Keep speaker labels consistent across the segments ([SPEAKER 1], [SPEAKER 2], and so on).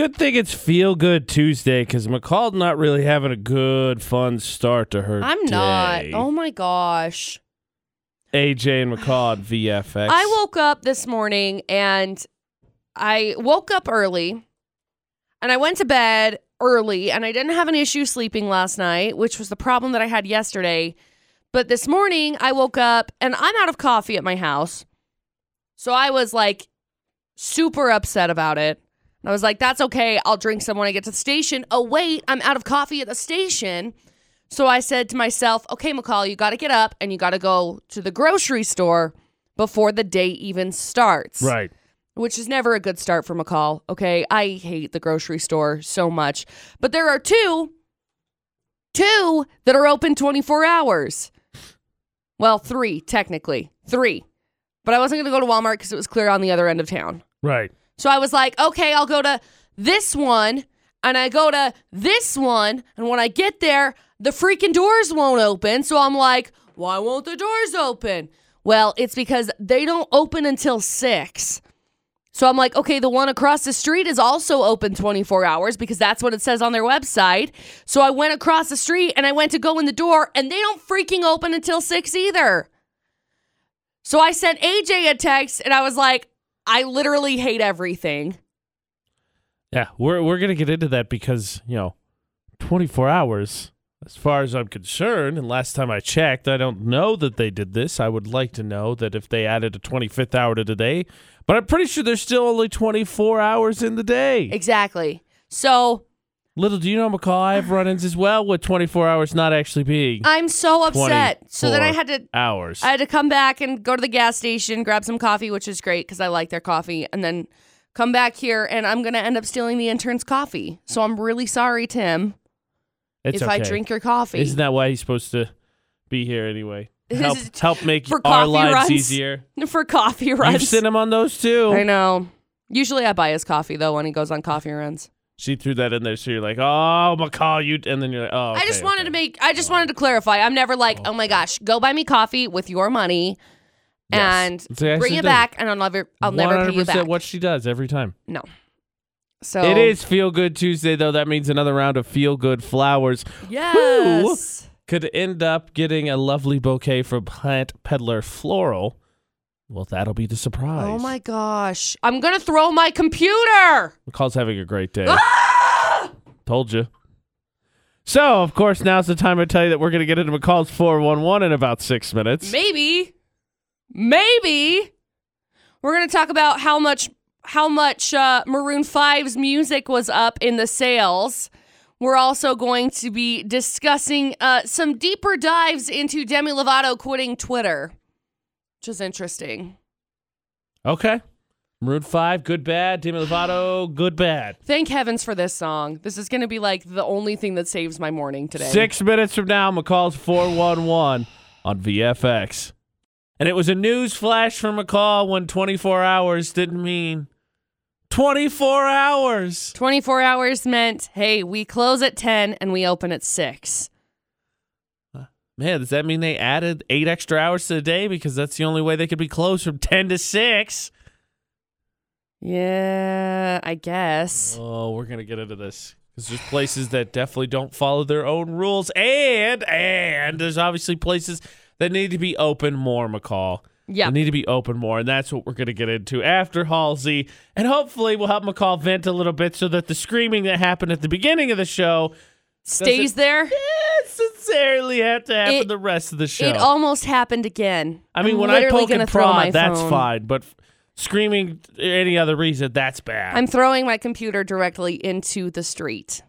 [SPEAKER 1] good thing it's Feel Good Tuesday because McCall's not really having a good, fun start to her
[SPEAKER 2] I'm not.
[SPEAKER 1] day.
[SPEAKER 2] Oh my gosh.
[SPEAKER 1] AJ and McCall at VFX.
[SPEAKER 2] I woke up this morning and I woke up early and I went to bed early and I didn't have an issue sleeping last night, which was the problem that I had yesterday. But this morning I woke up and I'm out of coffee at my house. So I was like super upset about it. I was like, that's okay. I'll drink some when I get to the station. Oh, wait, I'm out of coffee at the station. So I said to myself, okay, McCall, you got to get up and you got to go to the grocery store before the day even starts.
[SPEAKER 1] Right.
[SPEAKER 2] Which is never a good start for McCall. Okay. I hate the grocery store so much. But there are two, two that are open 24 hours. Well, three, technically. Three. But I wasn't going to go to Walmart because it was clear on the other end of town.
[SPEAKER 1] Right.
[SPEAKER 2] So I was like, okay, I'll go to this one and I go to this one. And when I get there, the freaking doors won't open. So I'm like, why won't the doors open? Well, it's because they don't open until six. So I'm like, okay, the one across the street is also open 24 hours because that's what it says on their website. So I went across the street and I went to go in the door and they don't freaking open until six either. So I sent AJ a text and I was like, I literally hate everything.
[SPEAKER 1] Yeah, we're we're gonna get into that because you know, 24 hours. As far as I'm concerned, and last time I checked, I don't know that they did this. I would like to know that if they added a 25th hour to the day, but I'm pretty sure there's still only 24 hours in the day.
[SPEAKER 2] Exactly. So
[SPEAKER 1] Little do you know, McCall, I have run-ins as well with 24 hours not actually being
[SPEAKER 2] I'm so upset. So then I had to
[SPEAKER 1] hours.
[SPEAKER 2] I had to come back and go to the gas station, grab some coffee, which is great because I like their coffee, and then come back here and I'm gonna end up stealing the intern's coffee. So I'm really sorry, Tim,
[SPEAKER 1] it's
[SPEAKER 2] if I drink your coffee.
[SPEAKER 1] Isn't that why he's supposed to be here anyway? Help, help make our lives
[SPEAKER 2] runs.
[SPEAKER 1] easier.
[SPEAKER 2] for coffee runs.
[SPEAKER 1] You've
[SPEAKER 2] runs.
[SPEAKER 1] sent him on those too.
[SPEAKER 2] I know. Usually I buy his coffee though when he goes on coffee runs.
[SPEAKER 1] She threw that in there, so you're like, "Oh, McCall, you," and then you're like, "Oh."
[SPEAKER 2] I just wanted
[SPEAKER 1] okay.
[SPEAKER 2] to make I just wanted to clarify. I'm never like, oh my gosh, go buy me coffee with your money and
[SPEAKER 1] what
[SPEAKER 2] bring it back and I'll never I'll never pay you back.
[SPEAKER 1] What she does every time.
[SPEAKER 2] no. So
[SPEAKER 1] It is Feel Good Tuesday, though. That means another round of Feel Good flowers
[SPEAKER 2] Yes.
[SPEAKER 1] could end up getting a lovely bouquet from Plant Peddler Floral. Well, that'll be the surprise.
[SPEAKER 2] Oh my gosh. I'm going to throw my computer.
[SPEAKER 1] McCall's having a great day.
[SPEAKER 2] Ah!
[SPEAKER 1] Told you. So, of course, now's the time to tell you that we're going to get into McCall's 411 in about six minutes.
[SPEAKER 2] Maybe. Maybe. We're going to talk about how much how much uh, Maroon 5's music was up in the sales. We're also going to be discussing uh, some deeper dives into Demi Lovato quitting Twitter, which is interesting.
[SPEAKER 1] Okay. Maroon 5, good, bad. Demi Lovato, good, bad.
[SPEAKER 2] Thank heavens for this song. This is going to be like the only thing that saves my morning today.
[SPEAKER 1] Six minutes from now, McCall's 411 on VFX. And it was a news flash from McCall when 24 hours didn't mean 24 hours.
[SPEAKER 2] 24 hours meant, hey, we close at 10 and we open at 6.
[SPEAKER 1] Man, does that mean they added eight extra hours to the day? Because that's the only way they could be closed from 10 to 6.
[SPEAKER 2] Yeah, I guess.
[SPEAKER 1] Oh, we're going to get into this. Because there's places that definitely don't follow their own rules. And, and there's obviously places that need to be open more, McCall.
[SPEAKER 2] Yeah.
[SPEAKER 1] They need to be open more, and that's what we're going to get into after Halsey. And hopefully, we'll help McCall vent a little bit so that the screaming that happened at the beginning of the show
[SPEAKER 2] Stays there.
[SPEAKER 1] necessarily have to happen
[SPEAKER 2] It-
[SPEAKER 1] the rest of the show.
[SPEAKER 2] It almost happened again.
[SPEAKER 1] I mean,
[SPEAKER 2] I'm
[SPEAKER 1] when I
[SPEAKER 2] literally
[SPEAKER 1] poke
[SPEAKER 2] gonna
[SPEAKER 1] and
[SPEAKER 2] throw my
[SPEAKER 1] prod, that's
[SPEAKER 2] phone.
[SPEAKER 1] fine, but f- screaming any other reason, that's bad.
[SPEAKER 2] I'm throwing my computer directly into the street.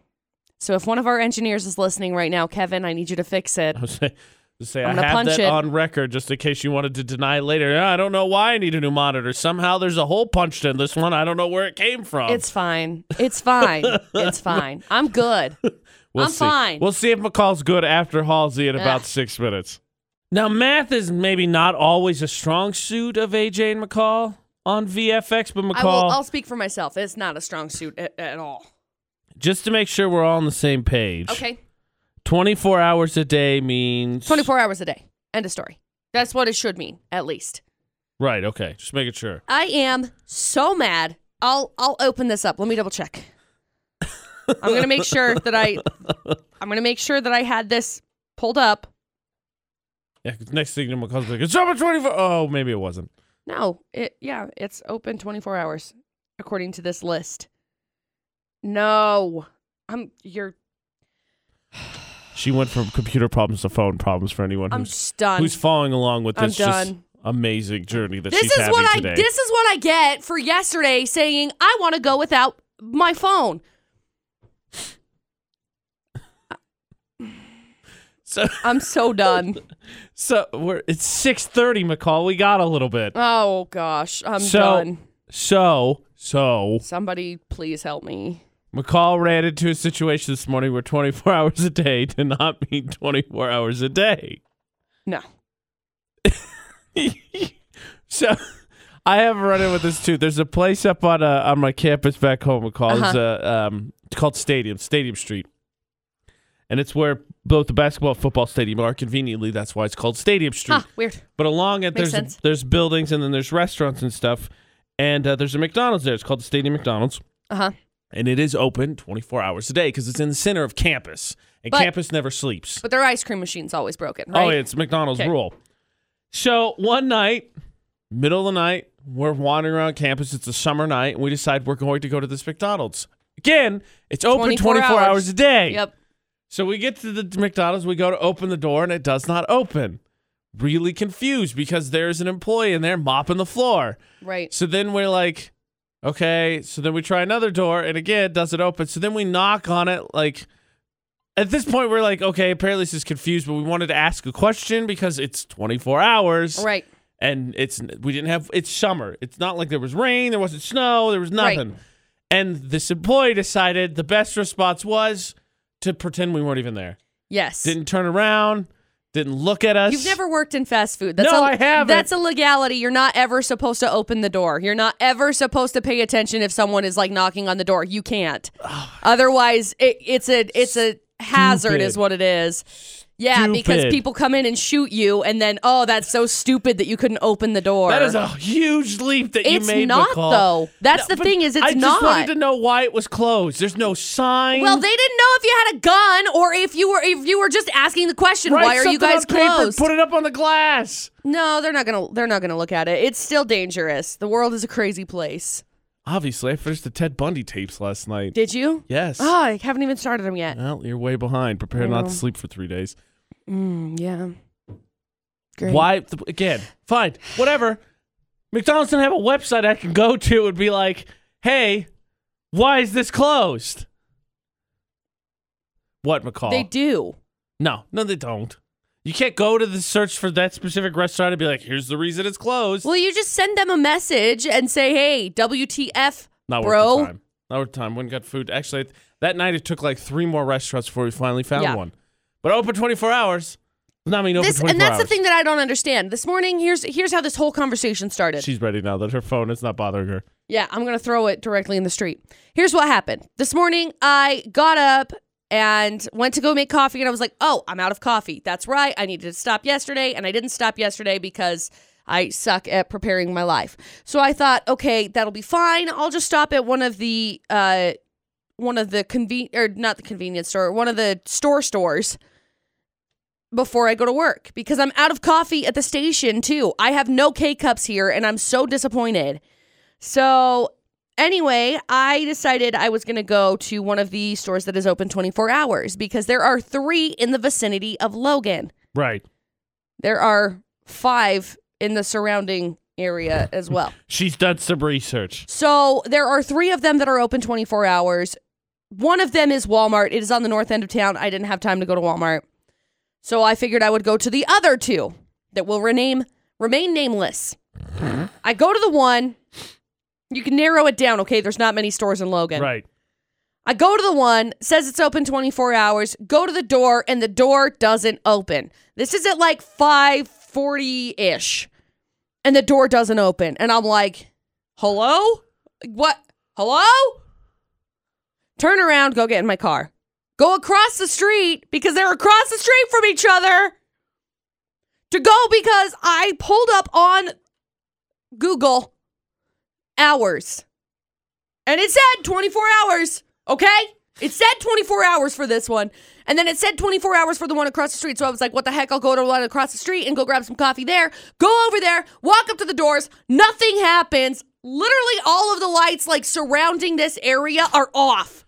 [SPEAKER 2] So if one of our engineers is listening right now, Kevin, I need you to fix it.
[SPEAKER 1] I say, to say I
[SPEAKER 2] I'm gonna
[SPEAKER 1] have
[SPEAKER 2] punch
[SPEAKER 1] that
[SPEAKER 2] it.
[SPEAKER 1] on record just in case you wanted to deny later. I don't know why I need a new monitor. Somehow there's a hole punched in this one. I don't know where it came from.
[SPEAKER 2] It's fine. It's fine. it's fine. I'm good.
[SPEAKER 1] We'll
[SPEAKER 2] I'm
[SPEAKER 1] see.
[SPEAKER 2] fine.
[SPEAKER 1] We'll see if McCall's good after Halsey in about
[SPEAKER 2] Ugh.
[SPEAKER 1] six minutes. Now, math is maybe not always a strong suit of AJ and McCall on VFX, but
[SPEAKER 2] I will,
[SPEAKER 1] McCall,
[SPEAKER 2] I'll speak for myself. It's not a strong suit at, at all.
[SPEAKER 1] just to make sure we're all on the same page.
[SPEAKER 2] Okay.
[SPEAKER 1] 24 hours a day means
[SPEAKER 2] 24 hours a day. End of story. That's what it should mean, at least.
[SPEAKER 1] Right, okay. Just making sure.
[SPEAKER 2] I am so mad. I'll I'll open this up. Let me double check. I'm gonna make sure that I I'm gonna make sure that I had this pulled up.
[SPEAKER 1] Yeah, 'cause next thing McCall's like, it's open 24. Oh, maybe it wasn't.
[SPEAKER 2] No, it yeah, it's open 24 hours according to this list. No. I'm you're
[SPEAKER 1] She went from computer problems to phone problems for anyone
[SPEAKER 2] I'm
[SPEAKER 1] who's
[SPEAKER 2] just
[SPEAKER 1] who's following along with
[SPEAKER 2] I'm
[SPEAKER 1] this just
[SPEAKER 2] done.
[SPEAKER 1] amazing journey that
[SPEAKER 2] This
[SPEAKER 1] she's
[SPEAKER 2] is
[SPEAKER 1] having
[SPEAKER 2] what
[SPEAKER 1] today.
[SPEAKER 2] I this is what I get for yesterday saying I want to go without my phone.
[SPEAKER 1] So,
[SPEAKER 2] I'm so done.
[SPEAKER 1] so we're it's 6:30, McCall. We got a little bit.
[SPEAKER 2] oh gosh, I'm
[SPEAKER 1] So-
[SPEAKER 2] done.
[SPEAKER 1] So, so
[SPEAKER 2] Somebody please help me.
[SPEAKER 1] McCall ran into a situation this morning where 24 hours a day did not mean 24 hours a day.
[SPEAKER 2] No.
[SPEAKER 1] so I have run in with this too. There's a place up on uh, on my campus back home called
[SPEAKER 2] Uh-huh.
[SPEAKER 1] uh, um, it's called Stadium Stadium Street, and it's where both the basketball and football stadium are. Conveniently, that's why it's called Stadium Street.
[SPEAKER 2] Huh, weird.
[SPEAKER 1] But along it,
[SPEAKER 2] Makes
[SPEAKER 1] there's
[SPEAKER 2] sense.
[SPEAKER 1] there's buildings and then there's restaurants and stuff, and uh, there's a McDonald's there. It's called the Stadium McDonald's,
[SPEAKER 2] Uh-huh.
[SPEAKER 1] and it is open 24 hours a day because it's in the center of campus, and
[SPEAKER 2] But-
[SPEAKER 1] campus never sleeps.
[SPEAKER 2] But their ice cream machine's always broken, right?
[SPEAKER 1] Oh, it's McDonald's
[SPEAKER 2] Okay.
[SPEAKER 1] rule. So one night, middle of the night, we're wandering around campus. It's a summer night, and we decide we're going to go to this McDonald's. Again, it's open
[SPEAKER 2] 24
[SPEAKER 1] 24, hours.
[SPEAKER 2] hours.
[SPEAKER 1] a day.
[SPEAKER 2] Yep.
[SPEAKER 1] So we get to the McDonald's, we go to open the door, and it does not open. Really confused because there's an employee in there mopping the floor.
[SPEAKER 2] Right.
[SPEAKER 1] So then we're like, okay. So then we try another door, and again, it doesn't open. So then we knock on it. Like, at this point, we're like, okay, apparently this is confused, but we wanted to ask a question because it's 24 hours,
[SPEAKER 2] Right.
[SPEAKER 1] and it's we didn't have it's summer. It's not like there was rain, there wasn't snow, there was nothing.
[SPEAKER 2] Right.
[SPEAKER 1] nothing. And this employee decided the best response was to pretend we weren't even there.
[SPEAKER 2] Yes.
[SPEAKER 1] Didn't turn around, didn't look at us.
[SPEAKER 2] You've never worked in fast food. That's
[SPEAKER 1] No,
[SPEAKER 2] a,
[SPEAKER 1] I haven't.
[SPEAKER 2] That's a legality. You're not ever supposed to open the door. You're not ever supposed to pay attention if someone is like knocking on the door. You can't. Otherwise, it, it's a it's a hazard,
[SPEAKER 1] Stupid.
[SPEAKER 2] is what it is. Yeah, because people come in and shoot you, and then oh, that's so stupid that you couldn't open the door.
[SPEAKER 1] That is a huge leap that you made.
[SPEAKER 2] It's not,
[SPEAKER 1] McCall.
[SPEAKER 2] though. That's
[SPEAKER 1] No,
[SPEAKER 2] the thing is it's not
[SPEAKER 1] I just wanted to know why it was closed. There's no sign.
[SPEAKER 2] well, they didn't know if you had a gun or if you were if you were just asking the question,
[SPEAKER 1] Write
[SPEAKER 2] why are you guys
[SPEAKER 1] on paper,
[SPEAKER 2] closed?
[SPEAKER 1] Put it up on the glass.
[SPEAKER 2] no, they're not gonna they're not gonna look at it. It's still dangerous. The world is a crazy place.
[SPEAKER 1] Obviously, I finished the Ted Bundy tapes last night.
[SPEAKER 2] Did you?
[SPEAKER 1] Yes.
[SPEAKER 2] Oh, I haven't even started them yet.
[SPEAKER 1] Well, you're way behind. Prepare not to sleep for three days.
[SPEAKER 2] Mm, yeah. Great.
[SPEAKER 1] Why? th- Again, fine. Whatever. McDonald's didn't have a website I can go to and be like, hey, why is this closed? What, McCall?
[SPEAKER 2] They do.
[SPEAKER 1] no, no, they don't. You can't go to the search for that specific restaurant and be like, here's the reason it's closed.
[SPEAKER 2] Well, you just send them a message and say, "Hey, WTF?"
[SPEAKER 1] Not
[SPEAKER 2] bro.
[SPEAKER 1] worth the time. Not worth the time. When got food. Actually, that night it took like three more restaurants before we finally found
[SPEAKER 2] Yeah.
[SPEAKER 1] one. But open 24 hours. Not mean open
[SPEAKER 2] This
[SPEAKER 1] 24
[SPEAKER 2] and that's the thing that I don't understand. This morning, here's here's how this whole conversation started.
[SPEAKER 1] She's ready now that her phone is not bothering her.
[SPEAKER 2] Yeah, I'm going to throw it directly in the street. Here's what happened. This morning, I got up and went to go make coffee, and I was like, oh, I'm out of coffee. That's right. I needed to stop yesterday, and I didn't stop yesterday because I suck at preparing my life. So I thought, okay, that'll be fine. I'll just stop at one of the, uh, one of the conven or not the convenience store, one of the store stores before I go to work because I'm out of coffee at the station too. I have no K cups here and I'm so disappointed. So, anyway, I decided I was going to go to one of the stores that is open 24 hours because there are 3 in the vicinity of Logan.
[SPEAKER 1] Right.
[SPEAKER 2] There are 5 in the surrounding area as well.
[SPEAKER 1] She's done some research.
[SPEAKER 2] So there are three of them that are open 24 hours. One of them is Walmart. It is on the north end of town. I didn't have time to go to Walmart. So I figured I would go to the other two that will rename remain nameless. Hmm? I go to the one. You can narrow it down, okay? There's not many stores in Logan.
[SPEAKER 1] Right.
[SPEAKER 2] I go to the one, says it's open 24 hours, go to the door, and the door doesn't open. This is at like 540-ish. And the door doesn't open. And I'm like, hello? What? Hello? Turn around, go get in my car. Go across the street because they're across the street from each other. To go because I pulled up on Google hours. And it said 24 hours. Okay? It said 24 hours for this one, and then it said 24 hours for the one across the street. So I was like, what the heck? I'll go to the one across the street and go grab some coffee there. Go over there, walk up to the doors. Nothing happens. Literally, all of the lights like surrounding this area are off.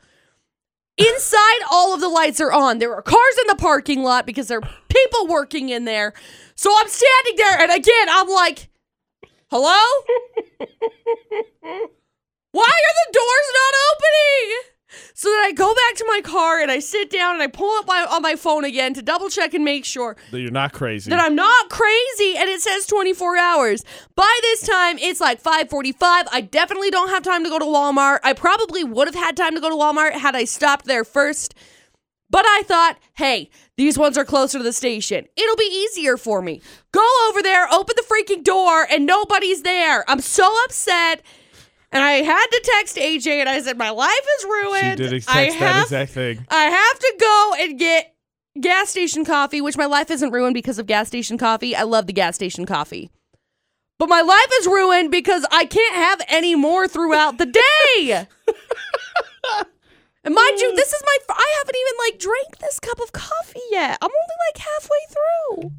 [SPEAKER 2] Inside, all of the lights are on. There are cars in the parking lot because there are people working in there. So I'm standing there, and again, I'm like, hello? Why are the doors not opening? So then I go back to my car and I sit down and I pull up my on my phone again to double check and make sure
[SPEAKER 1] That you're not crazy.
[SPEAKER 2] that I'm not crazy and it says 24 hours. By this time it's like 5:45. I definitely don't have time to go to Walmart. I probably would have had time to go to Walmart had I stopped there first. But I thought, hey, these ones are closer to the station. It'll be easier for me. Go over there, open the freaking door, and nobody's there. I'm so upset. And I had to text AJ and I said, My life is ruined.
[SPEAKER 1] she did text
[SPEAKER 2] I
[SPEAKER 1] that
[SPEAKER 2] have
[SPEAKER 1] exact thing.
[SPEAKER 2] I have to go and get gas station coffee, which my life isn't ruined because of gas station coffee. I love the gas station coffee. But my life is ruined because I can't have any more throughout the day. and mind you, this is my I haven't even like drank this cup of coffee yet. I'm only like halfway through.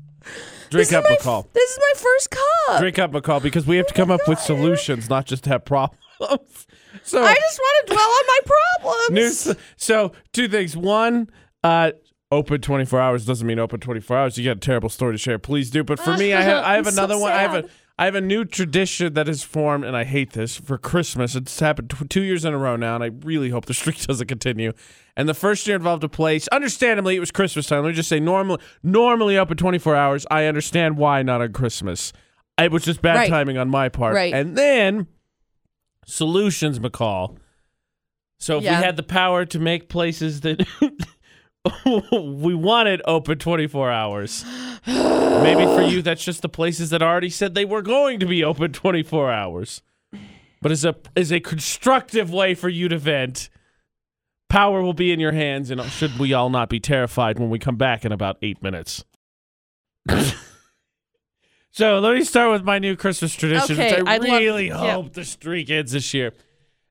[SPEAKER 1] Drink
[SPEAKER 2] this
[SPEAKER 1] up,
[SPEAKER 2] is my,
[SPEAKER 1] McCall.
[SPEAKER 2] This is my first cup.
[SPEAKER 1] Drink up, McCall, because we have to come up with solutions, not just have problems. so
[SPEAKER 2] I just want to dwell on my problems.
[SPEAKER 1] News. So two things. One, uh, open 24 hours doesn't mean open 24 hours. You got a terrible story to share. Please do. But for me, I have I have
[SPEAKER 2] I'm so
[SPEAKER 1] another one. I have a
[SPEAKER 2] sad.
[SPEAKER 1] I have a new tradition that is formed, and I hate this for Christmas. It's happened t- two years in a row now, and I really hope the streak doesn't continue. And the first year involved a place. Understandably, it was Christmas time. Let me just say, normally, normally open 24 hours. I understand why not on Christmas. It was just bad
[SPEAKER 2] Right.
[SPEAKER 1] timing on my part.
[SPEAKER 2] Right.
[SPEAKER 1] And then solutions, McCall. So if
[SPEAKER 2] Yeah.
[SPEAKER 1] we had the power to make places that we want it open 24 hours, maybe for you that's just the places that already said they were going to be open 24 hours. But as a as a constructive way for you to vent, power will be in your hands, and should we all not be terrified when we come back in about eight minutes. so let me start with my new Christmas tradition,
[SPEAKER 2] Okay,
[SPEAKER 1] which I
[SPEAKER 2] I'd love-
[SPEAKER 1] really
[SPEAKER 2] yeah.
[SPEAKER 1] hope the streak ends this year.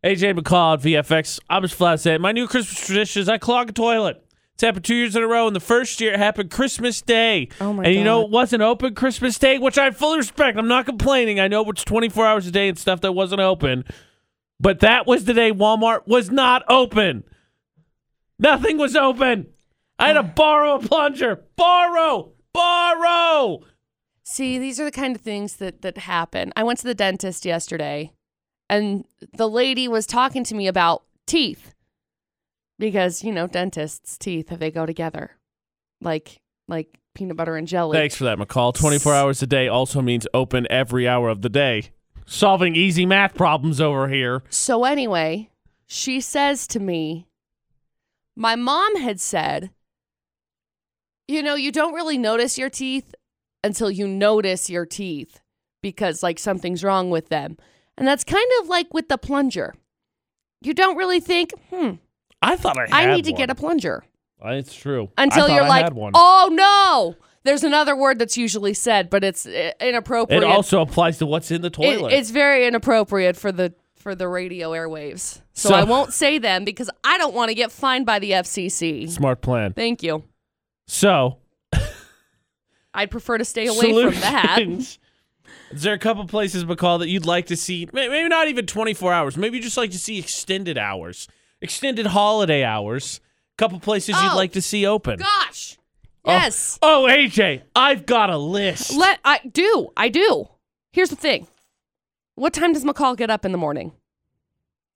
[SPEAKER 1] AJ McCall at VFX. I'm just flat saying my new Christmas tradition is I clog a toilet. It's happened two years in a row, and the first year it happened Christmas Day.
[SPEAKER 2] Oh my
[SPEAKER 1] And you know it wasn't open Christmas Day, which I fully respect. I'm not complaining. I know it's 24 hours a day and stuff that wasn't open, but that was the day Walmart was not open. Nothing was open. I had to borrow a plunger. Borrow, borrow.
[SPEAKER 2] See, these are the kind of things that that happen. I went to the dentist yesterday and the lady was talking to me about teeth. Because, you know, dentists' teeth, they go together. Like like peanut butter and jelly.
[SPEAKER 1] Thanks for that, McCall. 24 hours a day also means open every hour of the day. Solving easy math problems over here.
[SPEAKER 2] So anyway, she says to me, my mom had said, you know, you don't really notice your teeth until you notice your teeth because like something's wrong with them. And that's kind of like with the plunger. You don't really think, hmm,
[SPEAKER 1] I thought I had
[SPEAKER 2] I need to get a plunger
[SPEAKER 1] Uh, It's true. I
[SPEAKER 2] until
[SPEAKER 1] thought
[SPEAKER 2] you're
[SPEAKER 1] I
[SPEAKER 2] like,
[SPEAKER 1] had one.
[SPEAKER 2] oh no. There's another word that's usually said, but it's uh, inappropriate.
[SPEAKER 1] It also applies to what's in the
[SPEAKER 2] It-
[SPEAKER 1] toilet.
[SPEAKER 2] it's very inappropriate for the for the radio airwaves. So,
[SPEAKER 1] So-
[SPEAKER 2] I won't say them because I don't want to get fined by the FCC.
[SPEAKER 1] Smart plan.
[SPEAKER 2] Thank you.
[SPEAKER 1] So,
[SPEAKER 2] I'd prefer to stay away from that.
[SPEAKER 1] solutions. Is there a couple places, McCall, that you'd like to see? may- Maybe not even 24 hours. Maybe you just like to see extended hours, extended holiday hours. A couple places you'd
[SPEAKER 2] Oh.
[SPEAKER 1] like to see open.
[SPEAKER 2] Gosh.
[SPEAKER 1] Oh.
[SPEAKER 2] Yes.
[SPEAKER 1] Oh, AJ, I've got a list.
[SPEAKER 2] Let I do. I do. Here's the thing. What time does McCall get up in the morning?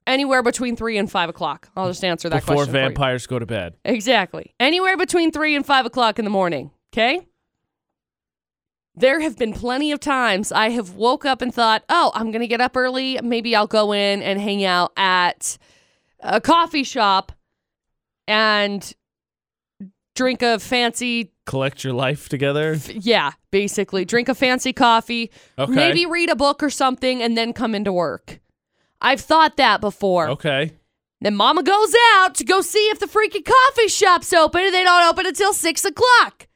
[SPEAKER 2] Anywhere between three and five o'clock. I'll just answer that
[SPEAKER 1] Before
[SPEAKER 2] question. for you.
[SPEAKER 1] vampires go to bed.
[SPEAKER 2] Exactly. Anywhere between three and five o'clock in the morning. Okay. There have been plenty of times I have woke up and thought, oh, I'm going to get up early. Maybe I'll go in and hang out at a coffee shop and drink a fancy,
[SPEAKER 1] Collect your life together.
[SPEAKER 2] yeah, basically drink a fancy coffee,
[SPEAKER 1] Okay.
[SPEAKER 2] maybe read a book or something, and then come into work. I've thought that before.
[SPEAKER 1] Okay.
[SPEAKER 2] Then mama goes out to go see if the freaking coffee shop's open and they don't open until six o'clock.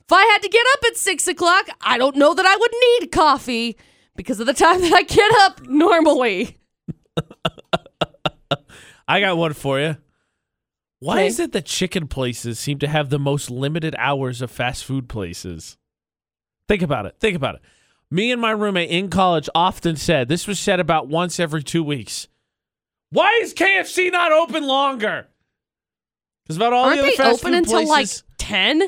[SPEAKER 2] If I had to get up at six o'clock, I don't know that I would need coffee because of the time that I get up normally.
[SPEAKER 1] I got one for you. Why
[SPEAKER 2] Okay.
[SPEAKER 1] is it that chicken places seem to have the most limited hours of fast food places? Think about it. Think about it. Me and my roommate in college often said this was said about once every two weeks. Why is KFC not open longer? Because about all
[SPEAKER 2] Aren't
[SPEAKER 1] the other
[SPEAKER 2] they
[SPEAKER 1] fast
[SPEAKER 2] open until like 10?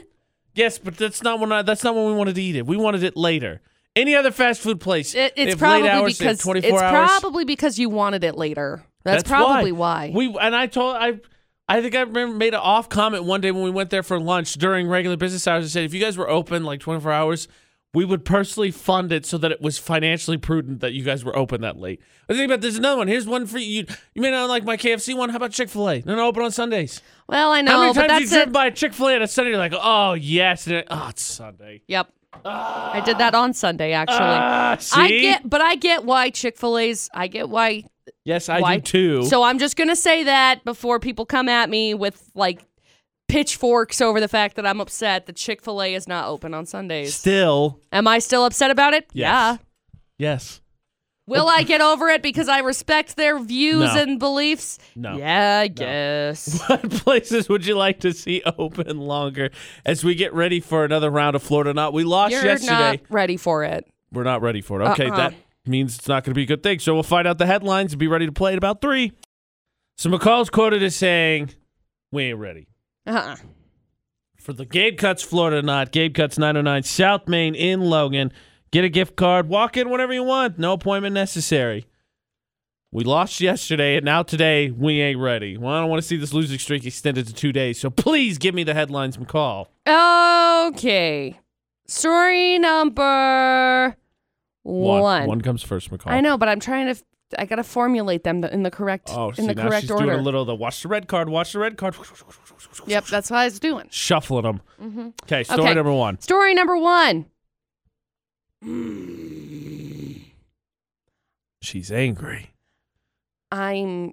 [SPEAKER 1] yes, but that's not when I, that's not when we wanted to eat it. We wanted it later. Any other fast food place?
[SPEAKER 2] It, it's probably
[SPEAKER 1] hours,
[SPEAKER 2] because
[SPEAKER 1] 24
[SPEAKER 2] it's
[SPEAKER 1] hours.
[SPEAKER 2] probably because you wanted it later. That's, probably why.
[SPEAKER 1] We and I told I I think I remember made an off comment one day when we went there for lunch during regular business hours and said if you guys were open like 24 hours, we would personally fund it so that it was financially prudent that you guys were open that late. I think about there's another one. Here's one for you. You may not like my KFC one. How about Chick Fil A? No, no, open on Sundays.
[SPEAKER 2] well, I know.
[SPEAKER 1] How
[SPEAKER 2] many
[SPEAKER 1] times you
[SPEAKER 2] that's
[SPEAKER 1] driven by Chick Fil A on a Sunday? You're like, oh yes, and it- oh it's Sunday.
[SPEAKER 2] Yep. I did that on Sunday actually.
[SPEAKER 1] Ah, see?
[SPEAKER 2] I get but I get why Chick-fil-A's I get why
[SPEAKER 1] yes, I
[SPEAKER 2] why-
[SPEAKER 1] do too.
[SPEAKER 2] So I'm just going to say that before people come at me with like pitchforks over the fact that I'm upset that Chick-fil-A is not open on Sundays.
[SPEAKER 1] Still,
[SPEAKER 2] Am I still upset about it? Yeah.
[SPEAKER 1] Yes. yes.
[SPEAKER 2] Will oh. I get over it because I respect their views
[SPEAKER 1] No.
[SPEAKER 2] and beliefs?
[SPEAKER 1] No.
[SPEAKER 2] Yeah, I guess.
[SPEAKER 1] What places would you like to see open longer as we get ready for another round of Florida Not? We lost
[SPEAKER 2] You're
[SPEAKER 1] yesterday.
[SPEAKER 2] not ready for it.
[SPEAKER 1] We're not ready for it. Okay,
[SPEAKER 2] Uh-uh.
[SPEAKER 1] that means it's not going to be a good thing. So we'll find out the headlines and be ready to play at about three. So McCall's quoted as saying, "We ain't ready."
[SPEAKER 2] Uh-uh.
[SPEAKER 1] For the Gabe Cuts Florida Not, Gabe Cuts 909 South Main in Logan. Get a gift card, walk in whenever you want, no appointment necessary. We lost yesterday, and now today we ain't ready. Well, I don't want to see this losing streak extended to two days, so please give me the headlines, McCall.
[SPEAKER 2] Okay. Story number one.
[SPEAKER 1] One comes first, McCall.
[SPEAKER 2] I know, but I'm trying to. f- I gotta formulate them in the correct
[SPEAKER 1] Oh,
[SPEAKER 2] in
[SPEAKER 1] see,
[SPEAKER 2] the
[SPEAKER 1] now
[SPEAKER 2] correct
[SPEAKER 1] she's
[SPEAKER 2] order.
[SPEAKER 1] doing a little of the watch the red card, watch the red card.
[SPEAKER 2] Yep, that's what I was doing.
[SPEAKER 1] Shuffling them.
[SPEAKER 2] hmm
[SPEAKER 1] Okay, story
[SPEAKER 2] Okay.
[SPEAKER 1] number one.
[SPEAKER 2] Story number one.
[SPEAKER 1] She's angry.
[SPEAKER 2] I'm.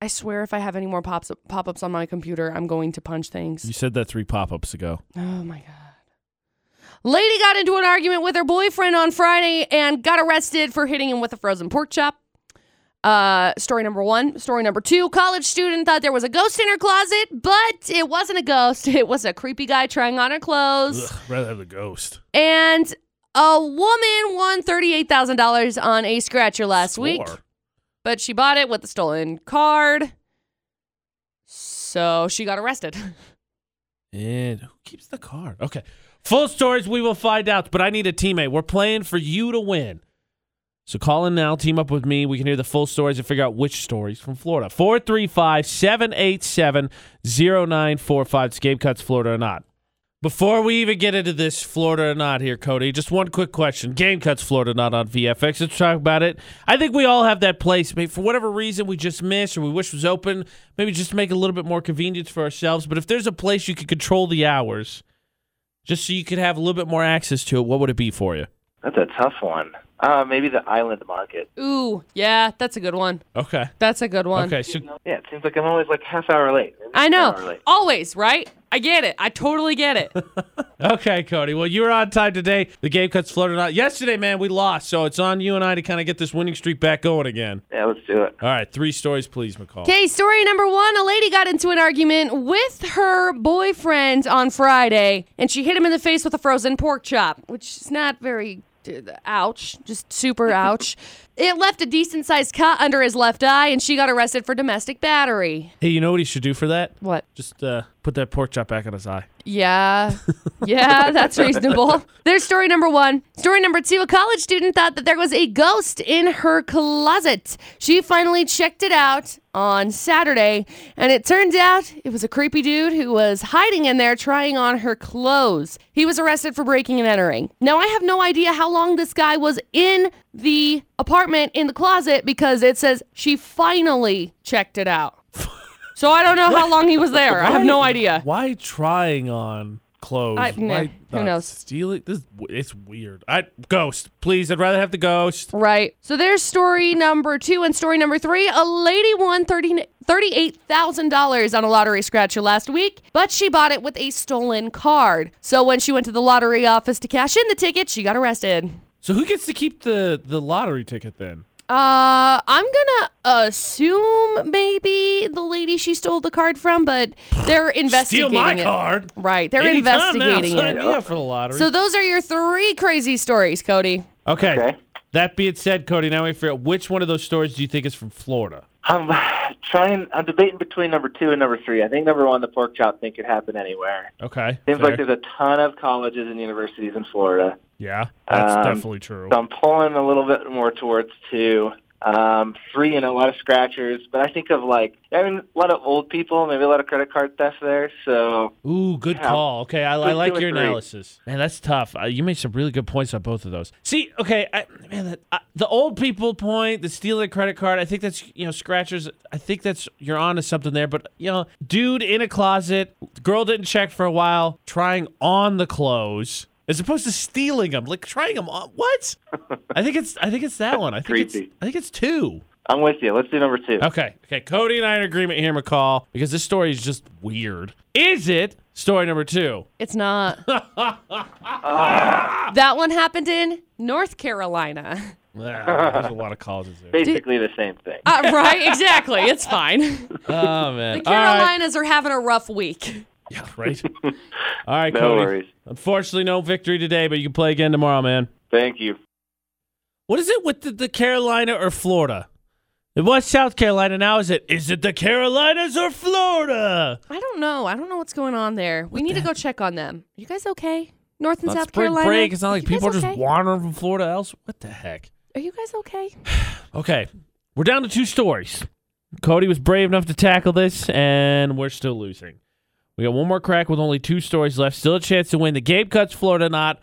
[SPEAKER 2] I swear, if I have any more pops pop ups on my computer, I'm going to punch things.
[SPEAKER 1] You said that three pop ups ago.
[SPEAKER 2] Oh my god. Lady got into an argument with her boyfriend on Friday and got arrested for hitting him with a frozen pork chop. Uh, story number one. Story number two. College student thought there was a ghost in her closet, but it wasn't a ghost. It was a creepy guy trying on her clothes.
[SPEAKER 1] Ugh, rather have the ghost.
[SPEAKER 2] And a woman won $38,000 on a scratcher last week, but she bought it with a stolen card. So she got arrested.
[SPEAKER 1] And who keeps the card? Okay. Full stories we will find out, but I need a teammate. We're playing for you to win. So call in now, team up with me. We can hear the full stories and figure out which stories from Florida. 435 787 0945. It's Game Cuts Florida or not. Before we even get into this Florida or not here, Cody, just one quick question. Game Cuts Florida or not on VFX. Let's talk about it. I think we all have that place. Maybe for whatever reason we just missed or we wish was open, maybe just make a little bit more convenience for ourselves. But if there's a place you could control the hours, just so you could have a little bit more access to it, what would it be for you?
[SPEAKER 3] That's a tough one. Uh, maybe the island market.
[SPEAKER 2] Ooh, yeah, that's a good one.
[SPEAKER 1] Okay.
[SPEAKER 2] That's a good one.
[SPEAKER 1] Okay. So
[SPEAKER 3] Yeah, it seems like I'm always like half hour late. Maybe
[SPEAKER 2] I know.
[SPEAKER 3] hour late.
[SPEAKER 2] Always, right? I get it. I totally get it.
[SPEAKER 1] Okay, Cody. Well, you were on time today. The game cuts Florida out. Yesterday, man, we lost, so it's on you and I to kind of get this winning streak back going again.
[SPEAKER 3] Yeah, let's do it.
[SPEAKER 1] All right, three stories, please, McCall.
[SPEAKER 2] Okay, story number one. A lady got into an argument with her boyfriend on Friday, and she hit him in the face with a frozen pork chop, which is not very. uh, Ouch. Just super ouch. It left a decent sized cut under his left eye, and she got arrested for domestic battery.
[SPEAKER 1] Hey, you know what he should do for that?
[SPEAKER 2] What?
[SPEAKER 1] Just uh, put that pork chop back on his eye.
[SPEAKER 2] Yeah. Yeah, that's reasonable. There's story number one. Story number two a college student thought that there was a ghost in her closet. She finally checked it out on Saturday, and it turns out it was a creepy dude who was hiding in there trying on her clothes. He was arrested for breaking and entering. Now, I have no idea how long this guy was in the apartment in the closet because it says she finally checked it out. So I don't know how long he was there. I have no idea.
[SPEAKER 1] Why trying on clothes?
[SPEAKER 2] I- nah,
[SPEAKER 1] Why
[SPEAKER 2] who knows?
[SPEAKER 1] Stealing? This it's weird. I ghost, please. I'd rather have the ghost.
[SPEAKER 2] Right. So there's story number two and story number three. A lady won 30 $38,000 on a lottery scratcher last week, but she bought it with a stolen card. So when she went to the lottery office to cash in the ticket, she got arrested.
[SPEAKER 1] So who gets to keep the the lottery ticket then?
[SPEAKER 2] Uh, I'm gonna assume maybe the lady she stole the card from, but they're investigating.
[SPEAKER 1] Steal my
[SPEAKER 2] it.
[SPEAKER 1] card.
[SPEAKER 2] Right, they're
[SPEAKER 1] Anytime now,
[SPEAKER 2] investigating
[SPEAKER 1] sign
[SPEAKER 2] it.
[SPEAKER 1] me up for the lottery.
[SPEAKER 2] So those are your three crazy stories, Cody.
[SPEAKER 1] okay.
[SPEAKER 3] Okay.
[SPEAKER 1] That being said, Cody, now we figure out which one of those stories do you think is from Florida?
[SPEAKER 3] I'm trying. I'm debating between number two and number three. I think number one, the pork chop thing could happen anywhere.
[SPEAKER 1] Okay.
[SPEAKER 3] Seems
[SPEAKER 1] fair.
[SPEAKER 3] like there's a ton of colleges and universities in Florida.
[SPEAKER 1] yeah, that's
[SPEAKER 3] Um,
[SPEAKER 1] definitely true.
[SPEAKER 3] So I'm pulling a little bit more towards two. Um, three and a lot of scratchers, but I think of like I mean a lot of old people, maybe a lot of credit card theft there. So
[SPEAKER 1] Ooh, good
[SPEAKER 3] Yeah.
[SPEAKER 1] call. Okay, I, I like your analysis. Man, that's tough. Uh, you made some really good points on both of those. See, okay, I, man, that, uh, the old people point, the stealing credit card. I think that's you know scratchers. I think that's you're on to something there. But you know, dude in a closet, girl didn't check for a while, trying on the clothes. As opposed to stealing them, like trying them on. What? I think it's. I think it's that one. I think it's. I think it's two.
[SPEAKER 3] I'm with you. Let's do number two.
[SPEAKER 1] Okay. Okay. Cody and I are in agreement here, McCall, because this story is just weird. Is it story number two?
[SPEAKER 2] It's not. that one happened in North Carolina.
[SPEAKER 1] Yeah, there's a lot of causes there.
[SPEAKER 3] Basically the same thing.
[SPEAKER 2] Uh, right? Exactly. It's fine. The
[SPEAKER 1] Oh man. All right.
[SPEAKER 2] Carolinas are having a rough week.
[SPEAKER 1] Yeah, right. All right,
[SPEAKER 3] No
[SPEAKER 1] Cody.
[SPEAKER 3] worries.
[SPEAKER 1] Unfortunately, no victory today, but you can play again tomorrow, man.
[SPEAKER 3] Thank you.
[SPEAKER 1] What is it with the, the Carolina or Florida? It was South Carolina. Now is it? Is it the Carolinas or Florida?
[SPEAKER 2] I don't know. I don't know what's going on there. We need to go check on them. You guys okay? North and
[SPEAKER 1] Not
[SPEAKER 2] South
[SPEAKER 1] spring
[SPEAKER 2] Carolina.
[SPEAKER 1] break. It's not like
[SPEAKER 2] You guys
[SPEAKER 1] people are just
[SPEAKER 2] okay?
[SPEAKER 1] wandering from Florida else. What the heck?
[SPEAKER 2] Are you guys okay?
[SPEAKER 1] Okay, we're down to two stories. Cody was brave enough to tackle this, and we're still losing. We got one more crack with only two stories left. Still a chance to win. The game cuts Florida not.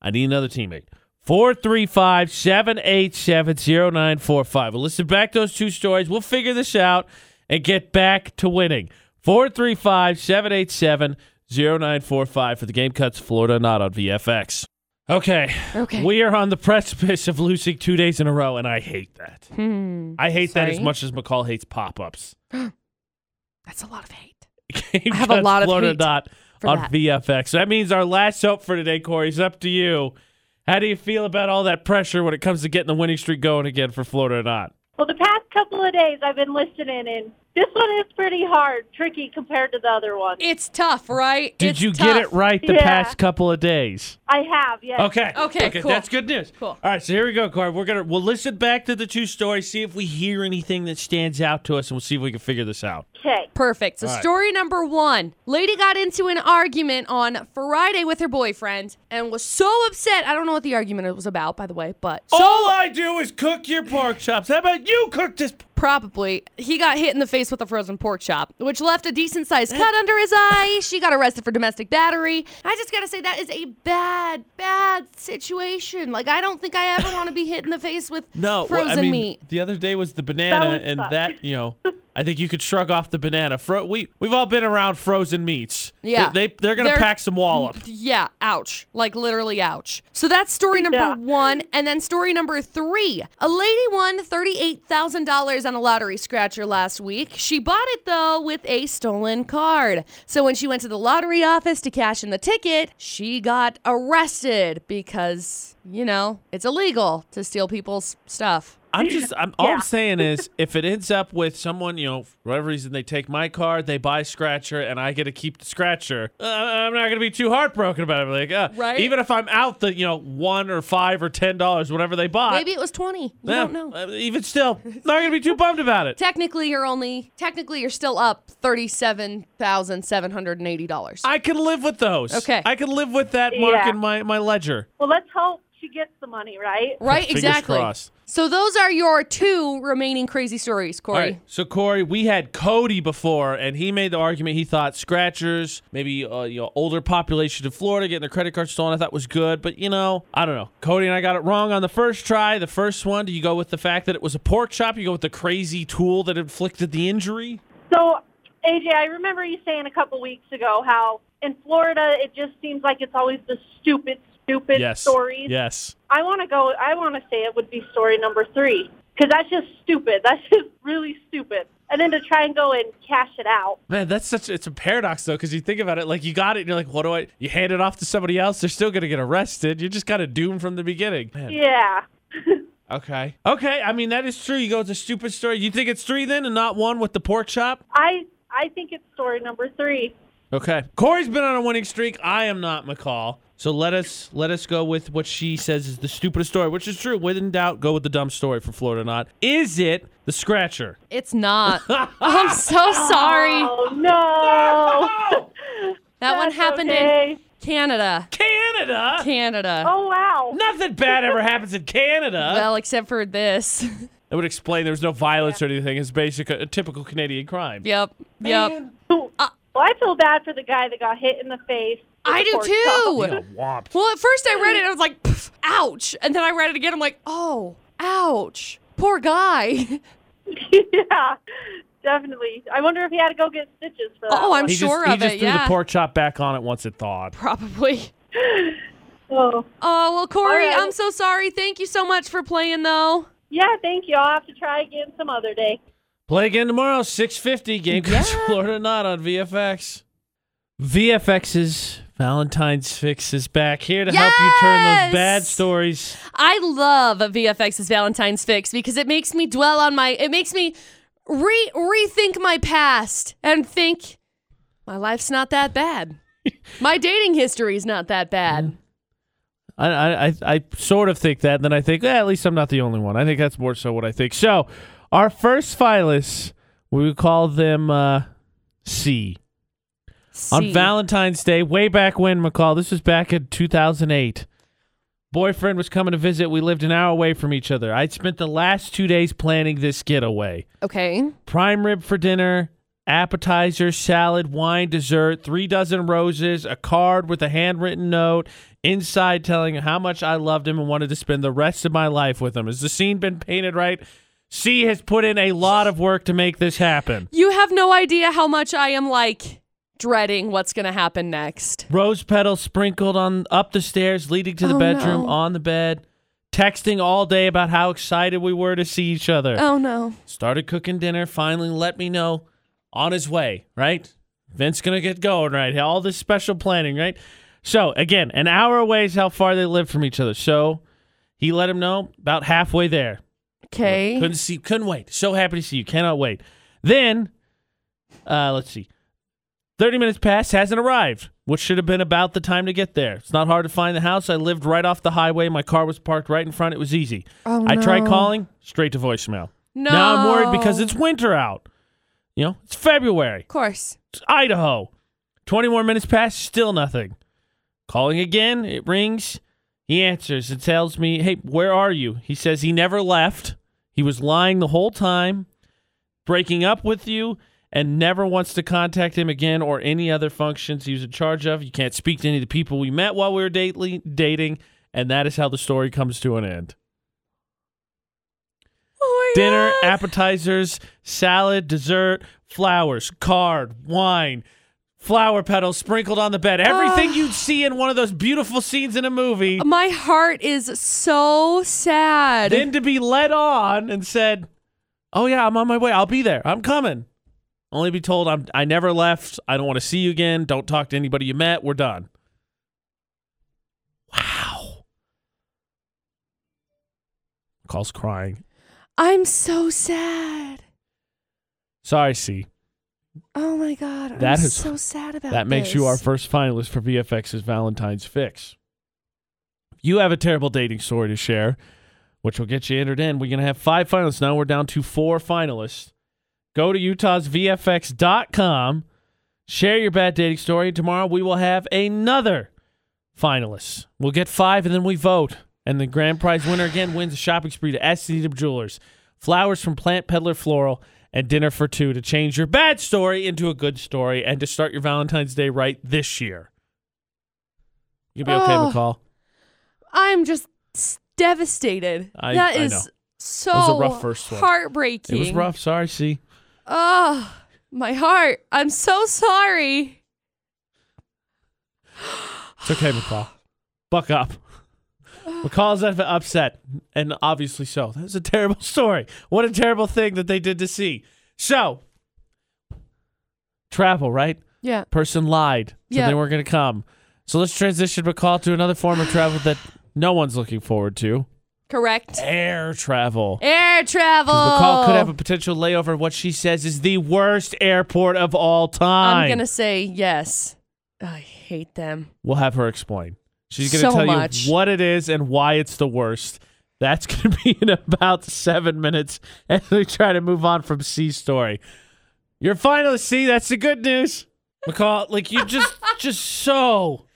[SPEAKER 1] I need another teammate. 435 787 0945. We'll listen back to those two stories. We'll figure this out and get back to winning. 435 787 0945 for the game cuts Florida not on VFX. Okay.
[SPEAKER 2] Okay.
[SPEAKER 1] We are on the precipice of losing two days in a row, and I hate that.
[SPEAKER 2] Hmm.
[SPEAKER 1] I hate that as much as McCall hates pop ups.
[SPEAKER 2] That's a lot of hate.
[SPEAKER 1] Game
[SPEAKER 2] I have a lot of
[SPEAKER 1] Florida
[SPEAKER 2] hate
[SPEAKER 1] not on
[SPEAKER 2] that.
[SPEAKER 1] VFX. So that means our last hope for today, Corey, is up to you. How do you feel about all that pressure when it comes to getting the winning streak going again for Florida or not?
[SPEAKER 4] Well, the past couple of days I've been listening, and this one is pretty hard, tricky compared to the other one.
[SPEAKER 2] It's tough, right?
[SPEAKER 1] Did
[SPEAKER 2] It's
[SPEAKER 1] you get it right the
[SPEAKER 4] Yeah.
[SPEAKER 1] past couple of days?
[SPEAKER 4] I have, yes.
[SPEAKER 1] Okay.
[SPEAKER 2] Okay, cool.
[SPEAKER 1] That's good news.
[SPEAKER 2] Cool.
[SPEAKER 1] All right, so here we go, Corey. We're gonna we'll listen back to the two stories, see if we hear anything that stands out to us, and we'll see if we can figure this out.
[SPEAKER 4] Okay.
[SPEAKER 2] Perfect. So,
[SPEAKER 1] All right.
[SPEAKER 2] story number one Lady got into an argument on Friday with her boyfriend and was so upset. I don't know what the argument was about, by the way, but so
[SPEAKER 1] All I do is cook your pork chops. How about you cook this?
[SPEAKER 2] Probably he got hit in the face with a frozen pork chop, which left a decent sized cut under his eye. She got arrested for domestic battery. I just got to say, that is a bad, bad situation. Like, I don't think I ever want to be hit in the face with
[SPEAKER 1] No, well,
[SPEAKER 2] frozen
[SPEAKER 1] I mean,
[SPEAKER 2] meat.
[SPEAKER 1] The other day was the banana,
[SPEAKER 4] would
[SPEAKER 1] and
[SPEAKER 4] suck.
[SPEAKER 1] that you know, I think you could shrug off the banana. Fro- we we've all been around frozen meats.
[SPEAKER 2] Yeah.
[SPEAKER 1] they, they are gonna
[SPEAKER 2] They're-
[SPEAKER 1] pack some wallop.
[SPEAKER 2] Yeah, ouch. Like literally ouch. So that's story number
[SPEAKER 4] Yeah.
[SPEAKER 2] one. And then story number three. A lady won $38,000 on a lottery scratcher last week. She bought it though with a stolen card. So when she went to the lottery office to cash in the ticket, she got arrested because, you know, it's illegal to steal people's stuff.
[SPEAKER 1] I'm just, I'm all I'm saying is, if it ends up with someone, you know, for whatever reason, they take my card, they buy scratcher, and I get to keep the scratcher, uh, I'm not gonna be too heartbroken about it. Like, uh,
[SPEAKER 2] Right.
[SPEAKER 1] Even if I'm out the, you know, one or five or ten dollars, whatever they bought.
[SPEAKER 2] Maybe it was 20. You
[SPEAKER 1] yeah,
[SPEAKER 2] don't know.
[SPEAKER 1] uh, even still, not gonna be too bummed about it.
[SPEAKER 2] Technically, you're only technically you're still up thirty-seven thousand seven hundred and eighty dollars.
[SPEAKER 1] I can live with those.
[SPEAKER 2] Okay.
[SPEAKER 1] I can live with that mark
[SPEAKER 4] Yeah.
[SPEAKER 1] in my, my ledger.
[SPEAKER 4] Well, let's hope she gets the money, right?
[SPEAKER 2] Right,
[SPEAKER 1] Fingers
[SPEAKER 2] exactly.
[SPEAKER 1] crossed.
[SPEAKER 2] So those are your two remaining crazy stories, Corey.
[SPEAKER 1] All right. So Corey, we had Cody before, and he made the argument. He thought scratchers, maybe uh, you know, older population in Florida getting their credit card stolen. I thought was good, but you know, I don't know. Cody and I got it wrong on the first try. The first one. Do you go with the fact that it was a pork chop? You go with the crazy tool that inflicted the injury?
[SPEAKER 4] So, AJ, I remember you saying a couple weeks ago how in Florida it just seems like it's always the stupid, stupid
[SPEAKER 1] yes.
[SPEAKER 4] stories.
[SPEAKER 1] Yes.
[SPEAKER 4] I want to go. I want to say it would be story number three because that's just stupid. That's just really stupid. And then to try and go and cash it out.
[SPEAKER 1] Man, that's such it's a paradox though, because you think about it, like you got it, and you're like, what do I? You hand it off to somebody else, they're still gonna get arrested. You're just kind of doomed from the beginning. Man.
[SPEAKER 4] Yeah.
[SPEAKER 1] Okay. Okay. I mean, that is true. You go with the stupid story. You think it's three then and not one with the pork chop?
[SPEAKER 4] I I think it's story number three.
[SPEAKER 1] Okay. Corey's been on a winning streak. I am not McCall. So let us let us go with what she says is the stupidest story, which is true. When in doubt, go with the dumb story for Florida not. Is it the scratcher?
[SPEAKER 2] It's not. I'm so sorry.
[SPEAKER 4] Oh no!
[SPEAKER 2] That one
[SPEAKER 4] That's
[SPEAKER 2] happened in. Canada.
[SPEAKER 1] Canada?
[SPEAKER 2] Canada.
[SPEAKER 4] Oh wow!
[SPEAKER 1] Nothing bad ever happens in Canada.
[SPEAKER 2] Well, except for this.
[SPEAKER 1] That would explain there was no violence or anything. It's basic, a, typical Canadian crime.
[SPEAKER 2] yep. Yep.
[SPEAKER 1] Man.
[SPEAKER 4] Uh, well, I feel bad for the guy that got hit in the face. With
[SPEAKER 2] I do too. Well, at first I read it, and I was like, "Pff, ouch. And then I read it again, I'm like, oh, ouch. Poor guy.
[SPEAKER 4] yeah, definitely. I wonder if he had to go get stitches for that.
[SPEAKER 2] Oh, I'm
[SPEAKER 4] one.
[SPEAKER 1] He
[SPEAKER 2] sure
[SPEAKER 1] just,
[SPEAKER 2] of
[SPEAKER 1] he just
[SPEAKER 2] it,
[SPEAKER 1] threw
[SPEAKER 2] yeah.
[SPEAKER 1] the pork chop back on it once it thawed.
[SPEAKER 2] Probably.
[SPEAKER 4] Oh,
[SPEAKER 2] Oh, well, Corey,
[SPEAKER 4] All right.
[SPEAKER 2] I'm so sorry. Thank you so much for playing, though.
[SPEAKER 4] yeah. Thank you. I'll have to try again some other day.
[SPEAKER 1] Play again tomorrow, 650. Game comes Florida not on VFX. VFX's Valentine's Fix is back here to help you turn those bad stories.
[SPEAKER 2] I love VFX's Valentine's Fix because it makes me dwell on my, it makes me re rethink my past and think my life's not that bad. my dating history is not that bad.
[SPEAKER 1] I, I, I, I sort of think that, and then I think, eh, at least I'm not the only one. I think that's more so what I think. So, our first finalists, we would call them uh, C. On Valentine's Day, way back when, McCall, this was back in 2008. Boyfriend was coming to visit. We lived an hour away from each other. I'd spent the last two days planning this getaway.
[SPEAKER 2] Okay.
[SPEAKER 1] Prime rib for dinner, appetizer, salad, wine, dessert, three dozen roses, a card with a handwritten note inside telling how much I loved him and wanted to spend the rest of my life with him. Has the scene been painted right? C has put in a lot of work to make this happen.
[SPEAKER 2] You have no idea how much I am like dreading what's going to happen next.
[SPEAKER 1] Rose petals sprinkled on up the stairs leading to the
[SPEAKER 2] Oh,
[SPEAKER 1] bedroom
[SPEAKER 2] no.
[SPEAKER 1] on the bed. Texting all day about how excited we were to see each other.
[SPEAKER 2] Oh, no.
[SPEAKER 1] Started cooking dinner. Finally, let me know on his way. Right, Vince gonna get going. Right, all this special planning. Right. So again, an hour away is how far they live from each other. So he let him know about halfway there.
[SPEAKER 2] Okay.
[SPEAKER 1] Couldn't see. Couldn't wait. So happy to see you. Cannot wait. Then, uh, let's see. 30 minutes past, hasn't arrived, which should have been about the time to get there. It's not hard to find the house. I lived right off the highway. My car was parked right in front. It was easy.
[SPEAKER 2] Oh,
[SPEAKER 1] I tried calling, straight to voicemail.
[SPEAKER 2] No.
[SPEAKER 1] Now I'm worried because it's winter out. You know, it's February.
[SPEAKER 2] Of course.
[SPEAKER 1] It's Idaho. 20 more minutes past, still nothing. Calling again, it rings. He answers and tells me, Hey, where are you? He says he never left. He was lying the whole time, breaking up with you, and never wants to contact him again or any other functions he was in charge of. You can't speak to any of the people we met while we were dately, dating. And that is how the story comes to an end.
[SPEAKER 2] Oh
[SPEAKER 1] Dinner,
[SPEAKER 2] God.
[SPEAKER 1] appetizers, salad, dessert, flowers, card, wine, flower petals sprinkled on the bed. Everything
[SPEAKER 2] Ah.
[SPEAKER 1] you'd see in one of those beautiful scenes in a movie.
[SPEAKER 2] My heart is so sad.
[SPEAKER 1] then to be led on and said, "Oh yeah, I'm on my way. I'll be there. I'm coming." Only be told I'm I never left. I don't want to see you again. Don't talk to anybody you met. We're done. Wow. Calls crying.
[SPEAKER 2] I'm so sad.
[SPEAKER 1] Sorry, C.
[SPEAKER 2] Oh my god, I'm
[SPEAKER 1] That is-
[SPEAKER 2] so sad about
[SPEAKER 1] That makes you our first finalist for VFX's Valentine's Fix. You have a terrible dating story to share, which will get you entered in. We're going to have five finalists now. We're down to four finalists. Go to utahsvfx.com, share your bad dating story, and tomorrow we will have another finalist. We'll get five, and then we vote. And the grand prize winner again wins a shopping spree to SCW Jewelers, flowers from Plant Peddler Floral, and dinner for two to change your bad story into a good story and to start your Valentine's Day right this year. You'll be okay,
[SPEAKER 2] Oh.
[SPEAKER 1] McCall.
[SPEAKER 2] I'm just devastated.
[SPEAKER 1] I-
[SPEAKER 2] That
[SPEAKER 1] I
[SPEAKER 2] is so
[SPEAKER 1] was a rough first one.
[SPEAKER 2] heartbreaking.
[SPEAKER 1] It was rough. Sorry, C.
[SPEAKER 2] Oh, my heart. I'm so sorry.
[SPEAKER 1] It's okay, McCall. Buck up. McCall's up- upset, and obviously so. That was a terrible story. What a terrible thing that they did to C. So, travel, right?
[SPEAKER 2] Yeah.
[SPEAKER 1] Person lied, so
[SPEAKER 2] Yeah.
[SPEAKER 1] they weren't going to come. So let's transition McCall to another form of travel that no one's looking forward to.
[SPEAKER 2] Correct?
[SPEAKER 1] Air travel.
[SPEAKER 2] Air travel.
[SPEAKER 1] McCall could have a potential layover at what she says is the worst airport of all time.
[SPEAKER 2] I'm gonna say yes. I hate them.
[SPEAKER 1] We'll have her explain. She's going
[SPEAKER 2] So
[SPEAKER 1] to tell
[SPEAKER 2] much.
[SPEAKER 1] you what it is and why it's the worst. That's going to be in about seven minutes as we try to move on from C story. You're finally C. That's the good news, McCall. Like you just, just so,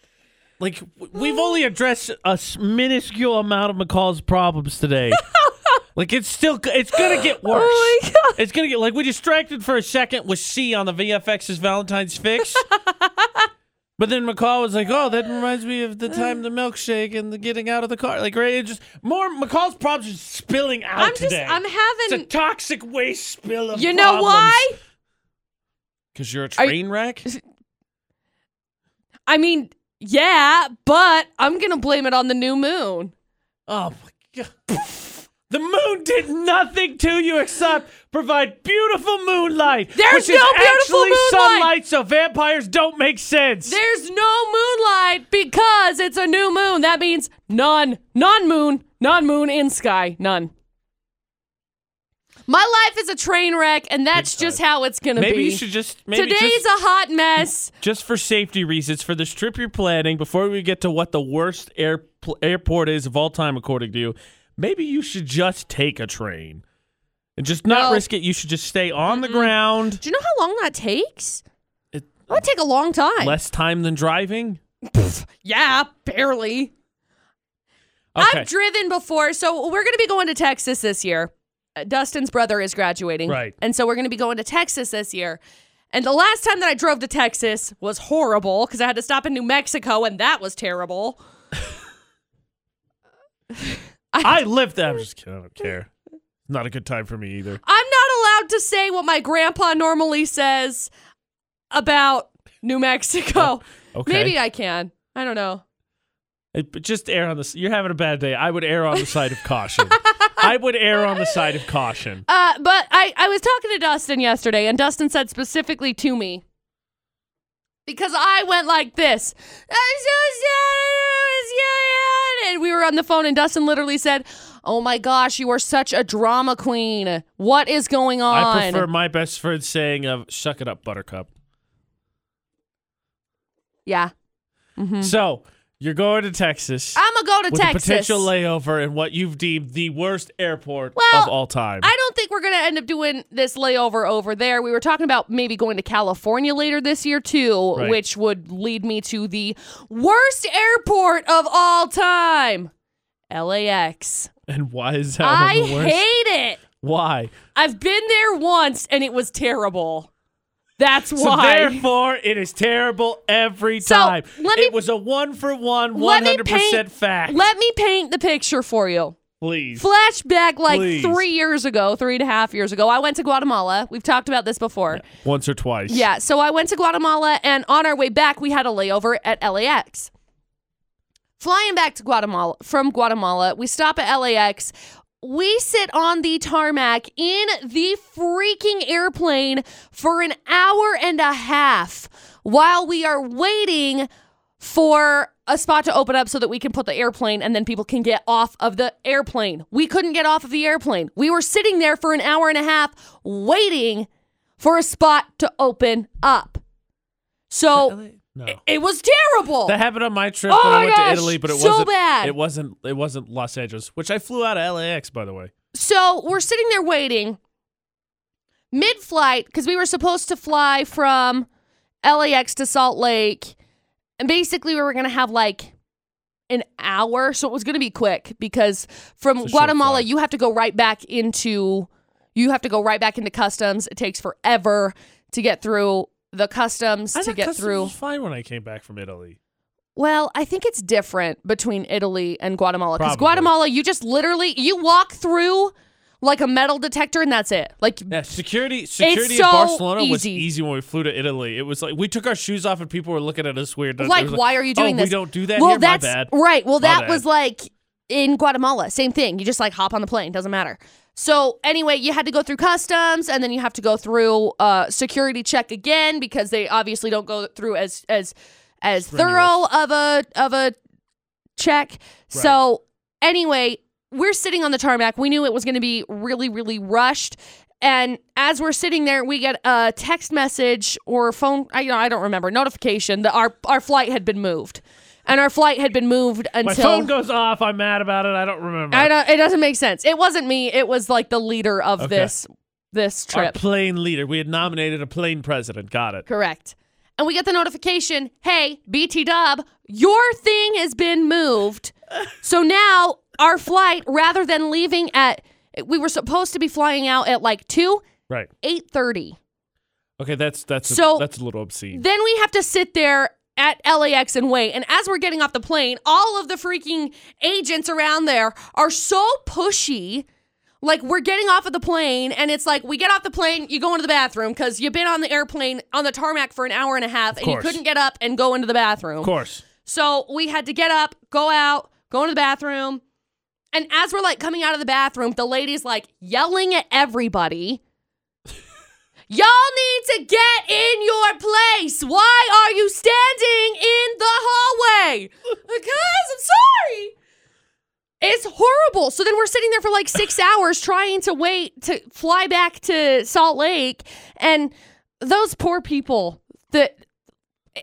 [SPEAKER 1] like we've only addressed a minuscule amount of McCall's problems today. like it's still, it's gonna get worse.
[SPEAKER 2] Oh my god.
[SPEAKER 1] It's gonna get like we distracted for a second with C on the VFX's Valentine's Fix. But then McCall was like, "Oh, that reminds me of the time the milkshake and the getting out of the car." Like, right? It just more McCall's problems are spilling out
[SPEAKER 2] I'm just
[SPEAKER 1] today.
[SPEAKER 2] I'm
[SPEAKER 1] it's a
[SPEAKER 2] having
[SPEAKER 1] toxic waste spill of
[SPEAKER 2] You know why?
[SPEAKER 1] Because you're a
[SPEAKER 2] Are
[SPEAKER 1] train wreck.
[SPEAKER 2] I mean, yeah, but I'm gonna blame it on the new moon.
[SPEAKER 1] Oh my god. The moon did nothing to you except provide beautiful moonlight.
[SPEAKER 2] There's
[SPEAKER 1] which is
[SPEAKER 2] no beautiful
[SPEAKER 1] actually
[SPEAKER 2] moonlight.
[SPEAKER 1] sunlight, so vampires don't make sense.
[SPEAKER 2] There's no moonlight because it's a new moon. That means none. Non moon. Non moon in sky. None. My life is a train wreck, and that's just how it's gonna be.
[SPEAKER 1] maybe
[SPEAKER 2] be.
[SPEAKER 1] you should just maybe
[SPEAKER 2] Today's
[SPEAKER 1] just,
[SPEAKER 2] a hot mess.
[SPEAKER 1] just for safety reasons for this trip you're planning before we get to what the worst air, airport is of all time according to you maybe you should just take a train and just not
[SPEAKER 2] No.
[SPEAKER 1] risk it you should just stay on the ground
[SPEAKER 2] Do you know how long that takes?
[SPEAKER 1] it,
[SPEAKER 2] That would take a long time.
[SPEAKER 1] less time than driving
[SPEAKER 2] yeah, barely.
[SPEAKER 1] okay
[SPEAKER 2] I've driven before, so we're going to be going to Texas this year. Uh, Dustin's brother is graduating.
[SPEAKER 1] Right.
[SPEAKER 2] And so we're going to be going to Texas this year. And the last time that I drove to Texas was horrible because I had to stop in New Mexico, and that was terrible.
[SPEAKER 1] i live there i'm just kidding i don't care not a good time for me either
[SPEAKER 2] I'm not allowed to say what my grandpa normally says about New Mexico.
[SPEAKER 1] okay
[SPEAKER 2] Maybe I can. I don't know.
[SPEAKER 1] It- but just err on this you're having a bad day i would err on the side of caution i would err on the side of caution
[SPEAKER 2] Uh, but I, I was talking to Dustin yesterday, and Dustin said specifically to me, because I went like this, I'm so sad, it's going on," and we were on the phone, and Dustin literally said, "Oh my gosh, you are such a drama queen. What is going on?"
[SPEAKER 1] I prefer my best friend saying of "Suck it up, Buttercup."
[SPEAKER 2] yeah, Mhm.
[SPEAKER 1] So you're going to Texas
[SPEAKER 2] I'm gonna go to
[SPEAKER 1] with
[SPEAKER 2] Texas.
[SPEAKER 1] a potential layover in what you've deemed the worst airport
[SPEAKER 2] Well,
[SPEAKER 1] of all time.
[SPEAKER 2] I don't think we're going to end up doing this layover over there. We were talking about maybe going to California later this year, too,
[SPEAKER 1] Right.
[SPEAKER 2] which would lead me to the worst airport of all time LAX.
[SPEAKER 1] and why is that
[SPEAKER 2] I
[SPEAKER 1] one the worst?
[SPEAKER 2] hate it.
[SPEAKER 1] why?
[SPEAKER 2] I've been there once and it was terrible. That's
[SPEAKER 1] So
[SPEAKER 2] why.
[SPEAKER 1] therefore, it is terrible every
[SPEAKER 2] So,
[SPEAKER 1] time.
[SPEAKER 2] let me-
[SPEAKER 1] it was a one for one, one
[SPEAKER 2] Let me
[SPEAKER 1] hundred percent
[SPEAKER 2] paint-
[SPEAKER 1] fact.
[SPEAKER 2] Let me paint the picture for you.
[SPEAKER 1] Please.
[SPEAKER 2] Flashback like
[SPEAKER 1] Please.
[SPEAKER 2] three years ago, three and a half years ago. I went to Guatemala. We've talked about this before.
[SPEAKER 1] Once or twice.
[SPEAKER 2] Yeah, so I went to Guatemala, and on our way back, we had a layover at LAX. Flying back to Guatemala from Guatemala, we stop at LAX. We sit on the tarmac in the freaking airplane for an hour and a half while we are waiting for a spot to open up so that we can put the airplane and then people can get off of the airplane. We couldn't get off of the airplane. We were sitting there for an hour and a half waiting for a spot to open up. So
[SPEAKER 1] No.
[SPEAKER 2] it was terrible.
[SPEAKER 1] That happened on my trip
[SPEAKER 2] Oh
[SPEAKER 1] when I went
[SPEAKER 2] gosh,
[SPEAKER 1] to Italy, but it
[SPEAKER 2] so
[SPEAKER 1] wasn't.
[SPEAKER 2] bad.
[SPEAKER 1] It wasn't. It wasn't Los Angeles, which I flew out of LAX, by the way.
[SPEAKER 2] So we're sitting there waiting mid flight because we were supposed to fly from LAX to Salt Lake. And basically, we were going to have like an hour. So it was going to be quick because from
[SPEAKER 1] It's a short
[SPEAKER 2] Guatemala, you have to go right back into. You have to go right back into customs. It takes forever to get through the customs
[SPEAKER 1] I
[SPEAKER 2] to get
[SPEAKER 1] customs
[SPEAKER 2] through.
[SPEAKER 1] was fine when I came back from Italy.
[SPEAKER 2] Well, I think it's different between Italy and Guatemala because Guatemala, you just literally you walk through like a metal detector and that's it. Like
[SPEAKER 1] Yeah, security security
[SPEAKER 2] so
[SPEAKER 1] in Barcelona was
[SPEAKER 2] easy.
[SPEAKER 1] easy when we flew to Italy. It was like we took our shoes off and people were looking at us weird. It
[SPEAKER 2] like why are you doing
[SPEAKER 1] oh,
[SPEAKER 2] this?
[SPEAKER 1] We don't do that
[SPEAKER 2] well,
[SPEAKER 1] here.
[SPEAKER 2] that's
[SPEAKER 1] My bad.
[SPEAKER 2] right. Well,
[SPEAKER 1] My
[SPEAKER 2] that
[SPEAKER 1] bad.
[SPEAKER 2] was like in Guatemala, same thing. You just like hop on the plane, doesn't matter. So anyway, you had to go through customs, and then you have to go through uh, security check again because they obviously don't go through as as as thorough of a of a check. So anyway, we're sitting on the tarmac. We knew it was going to be really, really rushed. And as we're sitting there, we get a text message or phone. I, you know, I don't remember notification that our our flight had been moved, and our flight had been moved until My
[SPEAKER 1] phone goes off. I'm mad about it. I don't remember.
[SPEAKER 2] I don't, it doesn't make sense. It wasn't me. It was like the leader of
[SPEAKER 1] Okay.
[SPEAKER 2] this this
[SPEAKER 1] Our
[SPEAKER 2] trip.
[SPEAKER 1] plane leader. We had nominated a plane president. Got it.
[SPEAKER 2] Correct. And we get the notification, "Hey, BT Dub, your thing has been moved." so now our flight rather than leaving at we were supposed to be flying out at like 2
[SPEAKER 1] Right.
[SPEAKER 2] 8:30.
[SPEAKER 1] Okay, that's that's a,
[SPEAKER 2] So-
[SPEAKER 1] that's a little obscene.
[SPEAKER 2] Then we have to sit there at LAX and wait. And as we're getting off the plane, all of the freaking agents around there are so pushy. Like we're getting off of the plane, and it's like we get off the plane, you go into the bathroom because you've been on the airplane on the tarmac for an hour and a half, and you couldn't get up and go into the bathroom.
[SPEAKER 1] of course.
[SPEAKER 2] So we had to get up, go out, go into the bathroom. And as we're like coming out of the bathroom, the lady's like yelling at everybody. Y'all need to get in your place. Why are you standing in the hallway? Because I'm sorry. It's horrible. So then we're sitting there for like six hours trying to wait to fly back to Salt Lake. And those poor people that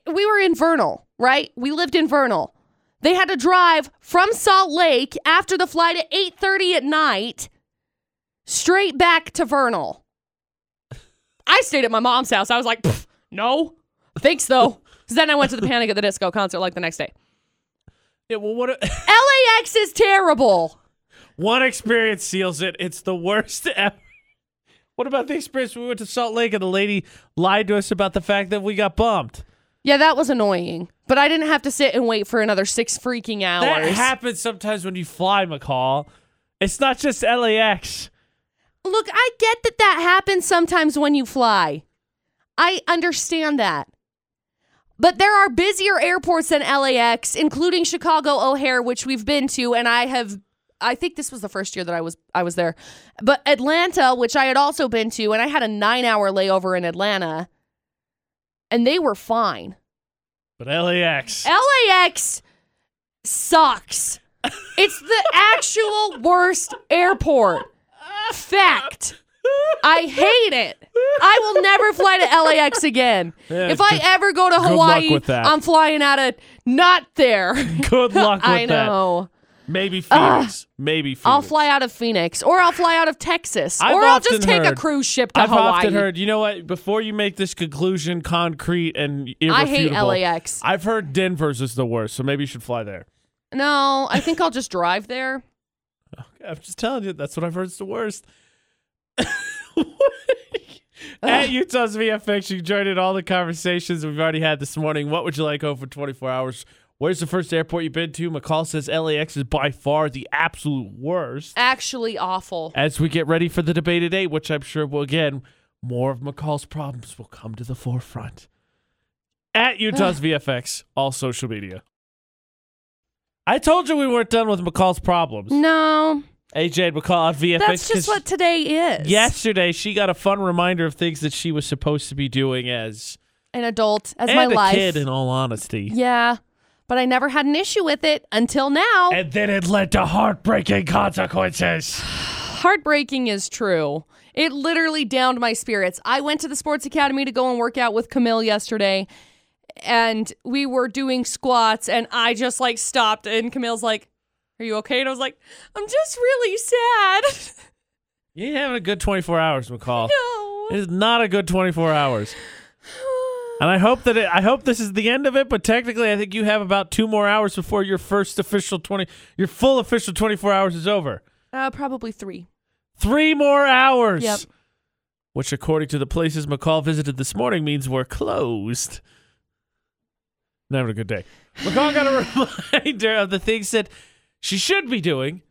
[SPEAKER 2] we were in Vernal, right? We lived in Vernal. They had to drive from Salt Lake after the flight at 8:30 at night straight back to Vernal. I stayed at my mom's house. I was like, "No. Thanks though." Cuz then I went to the Panic at the Disco concert like the next day.
[SPEAKER 1] Yeah. Well, what? A,
[SPEAKER 2] LAX is terrible.
[SPEAKER 1] one experience seals it. It's the worst ever. What about the experience we went to Salt Lake and the lady lied to us about the fact that we got bumped?
[SPEAKER 2] Yeah, that was annoying. But I didn't have to sit and wait for another 6 freaking hours.
[SPEAKER 1] That happens sometimes when you fly, McCall. It's not just LAX.
[SPEAKER 2] Look, I get that that happens sometimes when you fly. I understand that. But there are busier airports than LAX, including Chicago O'Hare, which we've been to, and I have I think this was the first year that I was I was there. But Atlanta, which I had also been to, and I had a 9-hour layover in Atlanta, and they were fine.
[SPEAKER 1] But LAX.
[SPEAKER 2] LAX sucks. It's the actual worst airport. Fact. I hate it. I will never fly to LAX again.
[SPEAKER 1] Yeah,
[SPEAKER 2] if I ever go to Hawaii. I'm flying out of not there.
[SPEAKER 1] Good luck with
[SPEAKER 2] I
[SPEAKER 1] that.
[SPEAKER 2] know.
[SPEAKER 1] Maybe Phoenix. Maybe Phoenix.
[SPEAKER 2] I'll fly out of Phoenix or I'll fly out of Texas
[SPEAKER 1] I've
[SPEAKER 2] or I'll just take a cruise ship to
[SPEAKER 1] I've
[SPEAKER 2] Hawaii.
[SPEAKER 1] often heard, you know what? Before you make this conclusion concrete and irrefutable,
[SPEAKER 2] I hate LAX.
[SPEAKER 1] I've heard Denver's is the worst, so maybe you should fly there.
[SPEAKER 2] No, I think I'll just drive there.
[SPEAKER 1] I'm just telling you, that's what I've heard is the worst. At Utah's VFX, you joined in all the conversations we've already had this morning. What would you like over 24 hours? Where's the first airport you've been to? McCall says LAX is by far the absolute worst.
[SPEAKER 2] Actually awful.
[SPEAKER 1] As we get ready for the debate today, which I'm sure will, again, more of McCall's problems will come to the forefront. At Utah's VFX, all social media. I told you we weren't done with McCall's problems.
[SPEAKER 2] No,
[SPEAKER 1] AJ McCall uh, at VFX.
[SPEAKER 2] that's just what today is.
[SPEAKER 1] Yesterday, she got a fun reminder of things that she was supposed to be doing as
[SPEAKER 2] An adult as
[SPEAKER 1] and
[SPEAKER 2] my
[SPEAKER 1] a
[SPEAKER 2] life.
[SPEAKER 1] kid. In all honesty,
[SPEAKER 2] Yeah, but I never had an issue with it until now.
[SPEAKER 1] and then it led to heartbreaking consequences.
[SPEAKER 2] Heartbreaking is true. It literally downed my spirits. I went to the sports academy to go and work out with Camille yesterday, and we were doing squats, and I just like stopped, and Camille's like, "Are you okay?" And I was like, "I'm just really sad."
[SPEAKER 1] You ain't having a good 24 hours, McCall.
[SPEAKER 2] no.
[SPEAKER 1] It is not a good 24 hours. And I hope that it, I hope this is the end of it. But technically, I think you have about two more hours before your first official 20, your full official 24 hours is over.
[SPEAKER 2] Uh, probably three.
[SPEAKER 1] Three more hours.
[SPEAKER 2] Yep.
[SPEAKER 1] Which, according to the places McCall visited this morning, means we're closed. Having a good day. McCall got a reminder of the things that she should be doing.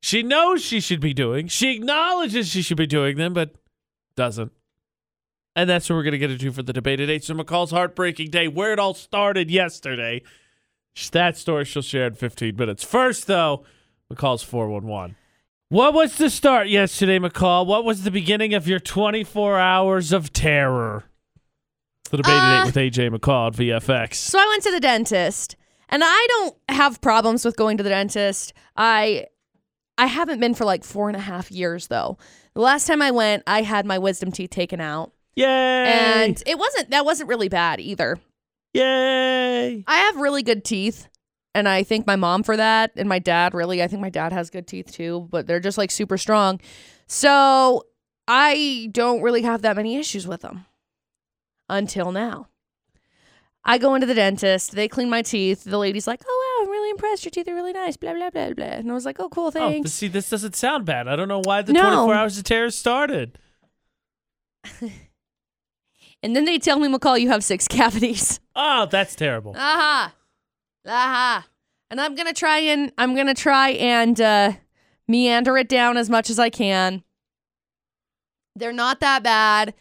[SPEAKER 1] She knows she should be doing. She acknowledges she should be doing them, but doesn't. And that's what we're going to get into for the debate at 8. So McCall's heartbreaking day, where it all started yesterday. That story she'll share in 15 minutes. First, though, McCall's 411. What was the start yesterday, McCall? What was the beginning of your 24 hours of terror? The debate at
[SPEAKER 2] Uh,
[SPEAKER 1] with AJ McCall at VFX.
[SPEAKER 2] So I went to the dentist, and I don't have problems with going to the dentist. I I haven't been for like four and a half years though. The last time I went, I had my wisdom teeth taken out,
[SPEAKER 1] Yay!
[SPEAKER 2] and it wasn't that wasn't really bad either.
[SPEAKER 1] Yay!
[SPEAKER 2] I have really good teeth, and I thank my mom for that, and my dad. Really, I think my dad has good teeth too, but they're just like super strong. So I don't really have that many issues with them until now. I go into the dentist. They clean my teeth. The lady's like, "Oh wow, I'm really impressed. Your teeth are really nice." Blah blah blah blah. And I was like, "Oh cool,
[SPEAKER 1] Oh,
[SPEAKER 2] thanks."
[SPEAKER 1] but see, this doesn't sound bad. I don't know why the
[SPEAKER 2] No.
[SPEAKER 1] 24 hours of terror started.
[SPEAKER 2] and then they tell me, McCall, you have six cavities.
[SPEAKER 1] Oh, that's terrible.
[SPEAKER 2] Aha. Aha. And I'm gonna try and I'm gonna try and uh meander it down as much as I can. They're not that bad.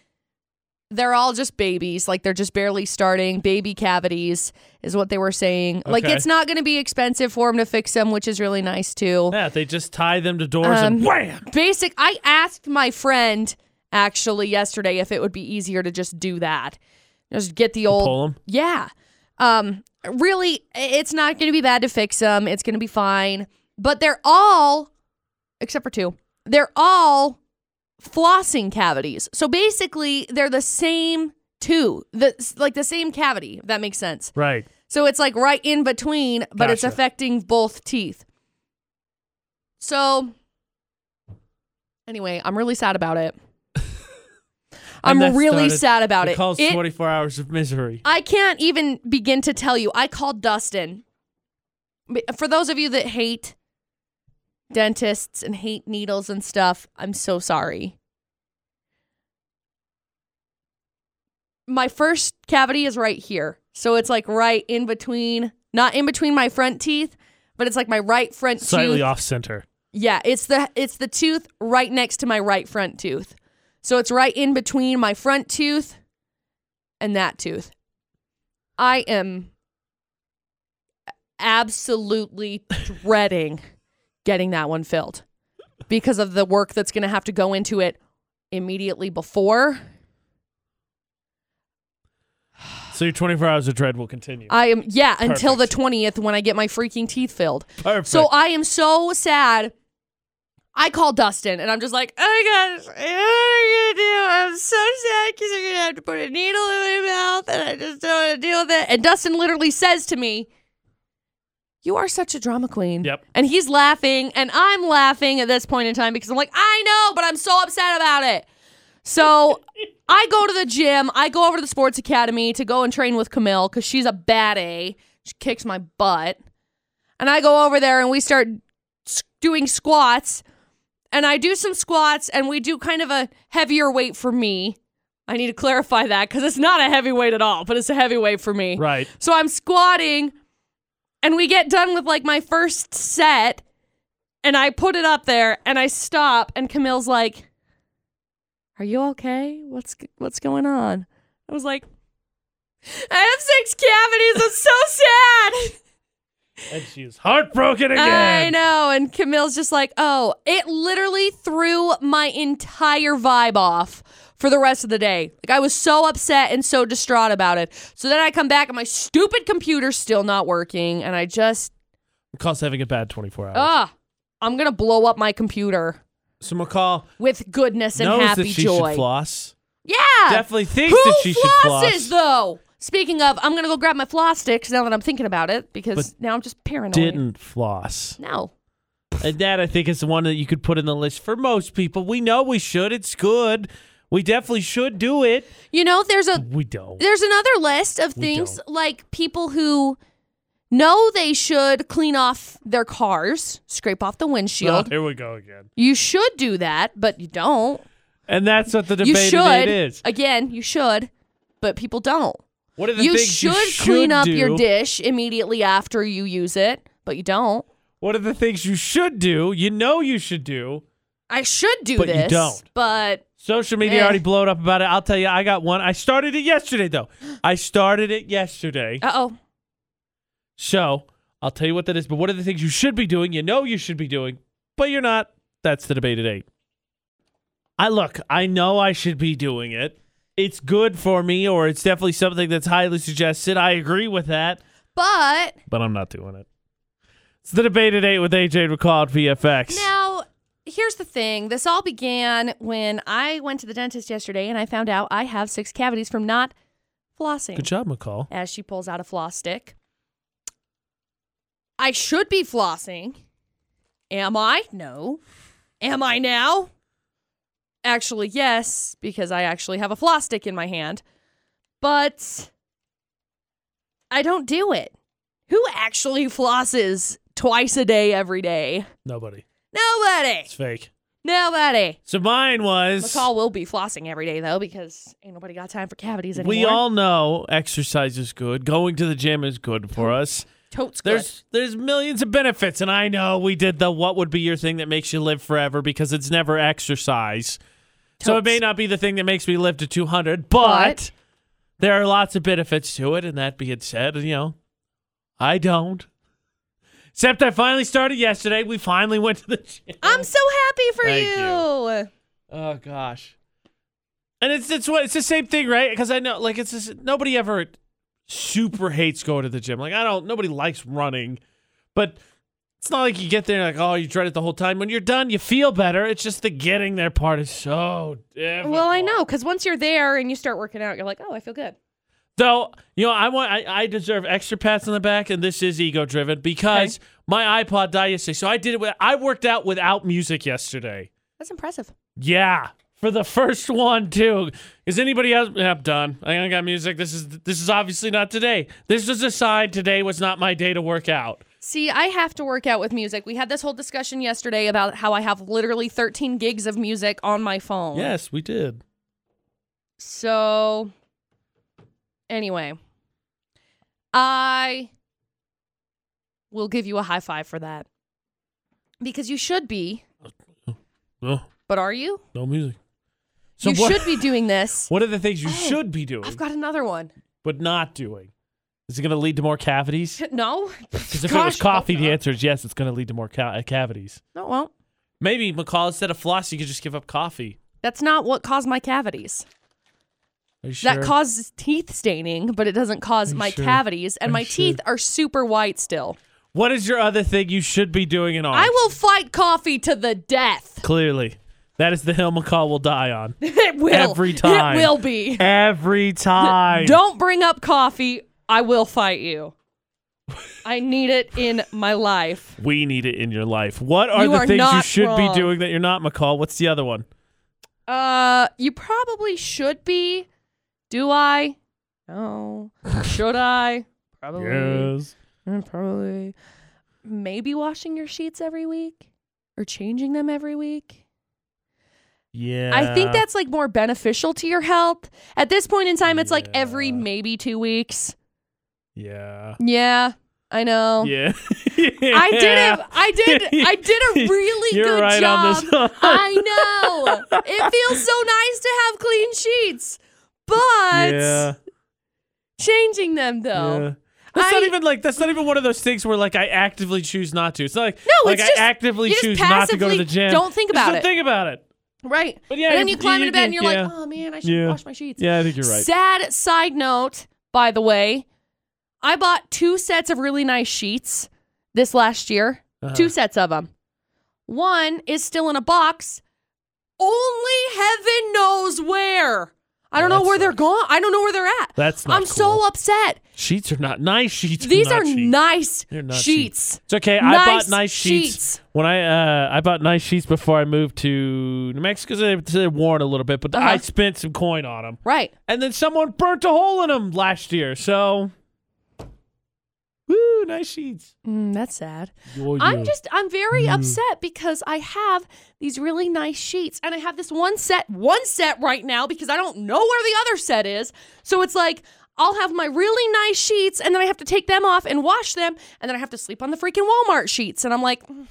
[SPEAKER 2] They're all just babies. Like they're just barely starting. Baby cavities is what they were saying. Like it's not gonna be expensive for them to fix them, which is really nice too.
[SPEAKER 1] Yeah, they just tie them to doors and
[SPEAKER 2] Um,
[SPEAKER 1] wham!
[SPEAKER 2] Basic I asked my friend actually yesterday if it would be easier to just do that. Just get the old
[SPEAKER 1] Pull them.
[SPEAKER 2] yeah. Um really it's not going to be bad to fix them. It's going to be fine. But they're all except for two. They're all flossing cavities. So basically they're the same two. The like the same cavity, if that makes sense.
[SPEAKER 1] Right.
[SPEAKER 2] So it's like right in between, but it's affecting both teeth. So anyway, I'm really sad about it. I'm really sad about it.
[SPEAKER 1] calls
[SPEAKER 2] It-
[SPEAKER 1] 24 hours of misery.
[SPEAKER 2] I can't even begin to tell you. I called Dustin. For those of you that hate dentists and hate needles and stuff, I'm so sorry. My first cavity is right here. So it's like right in between, not in between my front teeth, but it's like my right front tooth.
[SPEAKER 1] Slightly
[SPEAKER 2] tooth.
[SPEAKER 1] off center.
[SPEAKER 2] Yeah, it's the it's the tooth right next to my right front tooth. So it's right in between my front tooth and that tooth. I am absolutely dreading getting that one filled because of the work that's going to have to go into it immediately before.
[SPEAKER 1] So your 24 hours of dread will continue.
[SPEAKER 2] I am yeah, until the 20th when I get my freaking teeth filled.
[SPEAKER 1] Perfect.
[SPEAKER 2] So I am so sad. I call Dustin and I'm just like, oh my gosh, what are you gonna do? I'm so sad because you're gonna have to put a needle in my mouth and I just don't want to deal with it. And Dustin literally says to me, You are such a drama queen.
[SPEAKER 1] Yep.
[SPEAKER 2] And he's laughing and I'm laughing at this point in time because I'm like, I know, but I'm so upset about it. So I go to the gym. I go over to the sports academy to go and train with Camille because she's a bad A. She kicks my butt. And I go over there and we start doing squats. And I do some squats and we do kind of a heavier weight for me. I need to clarify that because it's not a heavy weight at all, but it's a heavy weight for me.
[SPEAKER 1] right.
[SPEAKER 2] So I'm squatting and we get done with like my first set and I put it up there and I stop and Camille's like, "Are you okay? What's what's going on?" I was like, "I have six cavities. I'm so sad."
[SPEAKER 1] And she's heartbroken again.
[SPEAKER 2] I know. And Camille's just like, "Oh, it literally threw my entire vibe off." For the rest of the day. Like, I was so upset and so distraught about it. So then I come back and my stupid computer's still not working. And I just,
[SPEAKER 1] McCall's having a bad 24 hours.
[SPEAKER 2] ah, I'm going to blow up my computer
[SPEAKER 1] so McCall
[SPEAKER 2] with goodness and
[SPEAKER 1] knows
[SPEAKER 2] happy
[SPEAKER 1] that she
[SPEAKER 2] joy.
[SPEAKER 1] should floss.
[SPEAKER 2] Yeah.
[SPEAKER 1] Definitely thinks
[SPEAKER 2] Who
[SPEAKER 1] that she should
[SPEAKER 2] flosses,
[SPEAKER 1] floss.
[SPEAKER 2] though? Speaking of, I'm going to go grab my floss sticks now that I'm thinking about it because
[SPEAKER 1] But
[SPEAKER 2] now I'm just paranoid.
[SPEAKER 1] Didn't floss.
[SPEAKER 2] No.
[SPEAKER 1] And that I think is the one that you could put in the list for most people. We know we should. It's good. We definitely should do it.
[SPEAKER 2] You know, there's a
[SPEAKER 1] We don't.
[SPEAKER 2] There's another list of
[SPEAKER 1] We
[SPEAKER 2] things
[SPEAKER 1] don't.
[SPEAKER 2] like people who know they should clean off their cars, scrape off the windshield.
[SPEAKER 1] Oh, here we go again.
[SPEAKER 2] You should do that, but you don't.
[SPEAKER 1] And that's what the
[SPEAKER 2] You
[SPEAKER 1] debate
[SPEAKER 2] should.
[SPEAKER 1] is.
[SPEAKER 2] Again, you should, but people don't.
[SPEAKER 1] What are the
[SPEAKER 2] You
[SPEAKER 1] things
[SPEAKER 2] should,
[SPEAKER 1] you should
[SPEAKER 2] clean up
[SPEAKER 1] do?
[SPEAKER 2] your dish immediately after you use it, but you don't.
[SPEAKER 1] What are the things you should do? You know you should do.
[SPEAKER 2] I should do this,
[SPEAKER 1] But you don't.
[SPEAKER 2] but
[SPEAKER 1] Social media
[SPEAKER 2] Eh.
[SPEAKER 1] already blowed up about it. I'll tell you, I got one. I started it yesterday, though. I started it yesterday.
[SPEAKER 2] uh oh.
[SPEAKER 1] So I'll tell you what that is. But what are the things you should be doing? You know you should be doing, but you're not. That's the debate at eight. I look, I know I should be doing it. It's good for me, or it's definitely something that's highly suggested. I agree with that,
[SPEAKER 2] But
[SPEAKER 1] but I'm not doing it. It's the debate at eight with AJ and McCall at VFX.
[SPEAKER 2] now here's the thing. This all began when I went to the dentist yesterday and I found out I have six cavities from not flossing.
[SPEAKER 1] Good job, McCall.
[SPEAKER 2] As she pulls out a floss stick. I should be flossing. Am I? No. Am I now? Actually, yes, because I actually have a floss stick in my hand. But I don't do it. Who actually flosses twice a day every day?
[SPEAKER 1] Nobody.
[SPEAKER 2] Nobody.
[SPEAKER 1] It's fake.
[SPEAKER 2] Nobody.
[SPEAKER 1] So mine was.
[SPEAKER 2] McCall will be flossing every day though because ain't nobody got time for cavities anymore.
[SPEAKER 1] We all know exercise is good. Going to the gym is good for us.
[SPEAKER 2] totes good.
[SPEAKER 1] There's there's millions of benefits, and I know we did the what would be your thing that makes you live forever because it's never exercise. So it may not be the thing that makes me live to 200, but,
[SPEAKER 2] But-
[SPEAKER 1] there are lots of benefits to it. And that being said, you know, I don't. Except I finally started yesterday. We finally went to the gym.
[SPEAKER 2] I'm so happy for
[SPEAKER 1] Thank
[SPEAKER 2] you.
[SPEAKER 1] Oh gosh. And it's it's what it's the same thing, right? Because I know like it's just, nobody ever super hates going to the gym. Like I don't nobody likes running, but it's not like you get there and like oh you dread it the whole time. When you're done, you feel better. It's just the getting there part is so difficult.
[SPEAKER 2] Well, I know because once you're there and you start working out, you're like, oh, I feel good.
[SPEAKER 1] Though you know I want I, I deserve extra pats on the back, and this is ego driven because my iPod died yesterday. So I did it. With, I worked out without music yesterday.
[SPEAKER 2] That's impressive.
[SPEAKER 1] Yeah, for the first one too. Is anybody else? Yeah, I'm done. I ain't got music. This is this is obviously not today. This was a sign today was not my day to work out.
[SPEAKER 2] See, I have to work out with music. We had this whole discussion yesterday about how I have literally 13 gigs of music on my phone.
[SPEAKER 1] Yes, we did.
[SPEAKER 2] So, anyway, I will give you a high five for that because you should be,
[SPEAKER 1] Oh,
[SPEAKER 2] but are you?
[SPEAKER 1] no music. So
[SPEAKER 2] you
[SPEAKER 1] what?
[SPEAKER 2] should be doing this.
[SPEAKER 1] what are the things you
[SPEAKER 2] Oh,
[SPEAKER 1] should be doing,
[SPEAKER 2] I've got another one.
[SPEAKER 1] but not doing? Is it going to lead to more cavities?
[SPEAKER 2] No,
[SPEAKER 1] Because if it was
[SPEAKER 2] Gosh,
[SPEAKER 1] coffee,
[SPEAKER 2] hope
[SPEAKER 1] the
[SPEAKER 2] not.
[SPEAKER 1] answer is yes. It's going to lead to more ca- uh, cavities.
[SPEAKER 2] No, it won't.
[SPEAKER 1] Maybe McCall instead of floss, you could just give up coffee.
[SPEAKER 2] That's not what caused my cavities.
[SPEAKER 1] Sure?
[SPEAKER 2] That causes teeth staining, but it doesn't cause my
[SPEAKER 1] sure?
[SPEAKER 2] cavities, and my
[SPEAKER 1] sure?
[SPEAKER 2] teeth are super white still.
[SPEAKER 1] what is your other thing you should be doing in orange?
[SPEAKER 2] I will fight coffee to the death.
[SPEAKER 1] Clearly, that is the hill McCall will die on.
[SPEAKER 2] It will.
[SPEAKER 1] Every time.
[SPEAKER 2] It will be.
[SPEAKER 1] Every time.
[SPEAKER 2] Don't bring up coffee. I will fight you. I need it in my life.
[SPEAKER 1] We need it in your life. What are
[SPEAKER 2] You
[SPEAKER 1] the
[SPEAKER 2] are
[SPEAKER 1] things you should
[SPEAKER 2] wrong.
[SPEAKER 1] be doing that you're not, McCall? What's the other one?
[SPEAKER 2] Uh, you probably should be. Do I? No. should I? Probably. Mm, Probably. Maybe washing your sheets every week or changing them every week.
[SPEAKER 1] Yeah.
[SPEAKER 2] I think that's like more beneficial to your health. At this point in time, it's like every maybe two weeks.
[SPEAKER 1] Yeah.
[SPEAKER 2] Yeah, I know.
[SPEAKER 1] Yeah.
[SPEAKER 2] I did it. I did. I did a really
[SPEAKER 1] You're
[SPEAKER 2] good
[SPEAKER 1] right
[SPEAKER 2] job.
[SPEAKER 1] on this one.
[SPEAKER 2] I know. It feels so nice to have clean sheets, but
[SPEAKER 1] yeah.
[SPEAKER 2] changing them though.
[SPEAKER 1] yeah. That's not even like that's not even one of those things where like I actively choose not to. It's not like
[SPEAKER 2] No,
[SPEAKER 1] like
[SPEAKER 2] just-
[SPEAKER 1] I actively choose not to go to the gym.
[SPEAKER 2] don't think
[SPEAKER 1] Just
[SPEAKER 2] about
[SPEAKER 1] don't
[SPEAKER 2] it.
[SPEAKER 1] think about it.
[SPEAKER 2] Right.
[SPEAKER 1] But yeah,
[SPEAKER 2] and then
[SPEAKER 1] you-
[SPEAKER 2] climb into bed and you're
[SPEAKER 1] yeah.
[SPEAKER 2] like, oh man, I should
[SPEAKER 1] Yeah.
[SPEAKER 2] wash my sheets.
[SPEAKER 1] Yeah, I think you're right.
[SPEAKER 2] Sad side note, by the way, I bought two sets of really nice sheets this last year.
[SPEAKER 1] Uh-huh.
[SPEAKER 2] Two sets of them. One is still in a box. Only heaven knows where. I don't
[SPEAKER 1] Well,
[SPEAKER 2] know where they're gone. I don't know where they're at.
[SPEAKER 1] That's
[SPEAKER 2] I'm
[SPEAKER 1] cool.
[SPEAKER 2] so upset.
[SPEAKER 1] Sheets are not nice sheets.
[SPEAKER 2] These are
[SPEAKER 1] sheets.
[SPEAKER 2] nice
[SPEAKER 1] They're not
[SPEAKER 2] sheets.
[SPEAKER 1] It's okay. I bought nice sheets,
[SPEAKER 2] sheets.
[SPEAKER 1] when I uh I bought nice sheets before I moved to New Mexico. They- they're worn a little bit, but
[SPEAKER 2] Uh-huh.
[SPEAKER 1] I spent some coin on them.
[SPEAKER 2] Right.
[SPEAKER 1] And then someone burnt a hole in them last year. So, woo, nice sheets.
[SPEAKER 2] Mm, that's sad.
[SPEAKER 1] Oh,
[SPEAKER 2] I'm
[SPEAKER 1] yeah.
[SPEAKER 2] just I'm very
[SPEAKER 1] Mm.
[SPEAKER 2] upset because I have these really nice sheets and I have this one set one set right now because I don't know where the other set is. So it's like I'll have my really nice sheets and then I have to take them off and wash them and then I have to sleep on the freaking Walmart sheets and I'm like "Mm,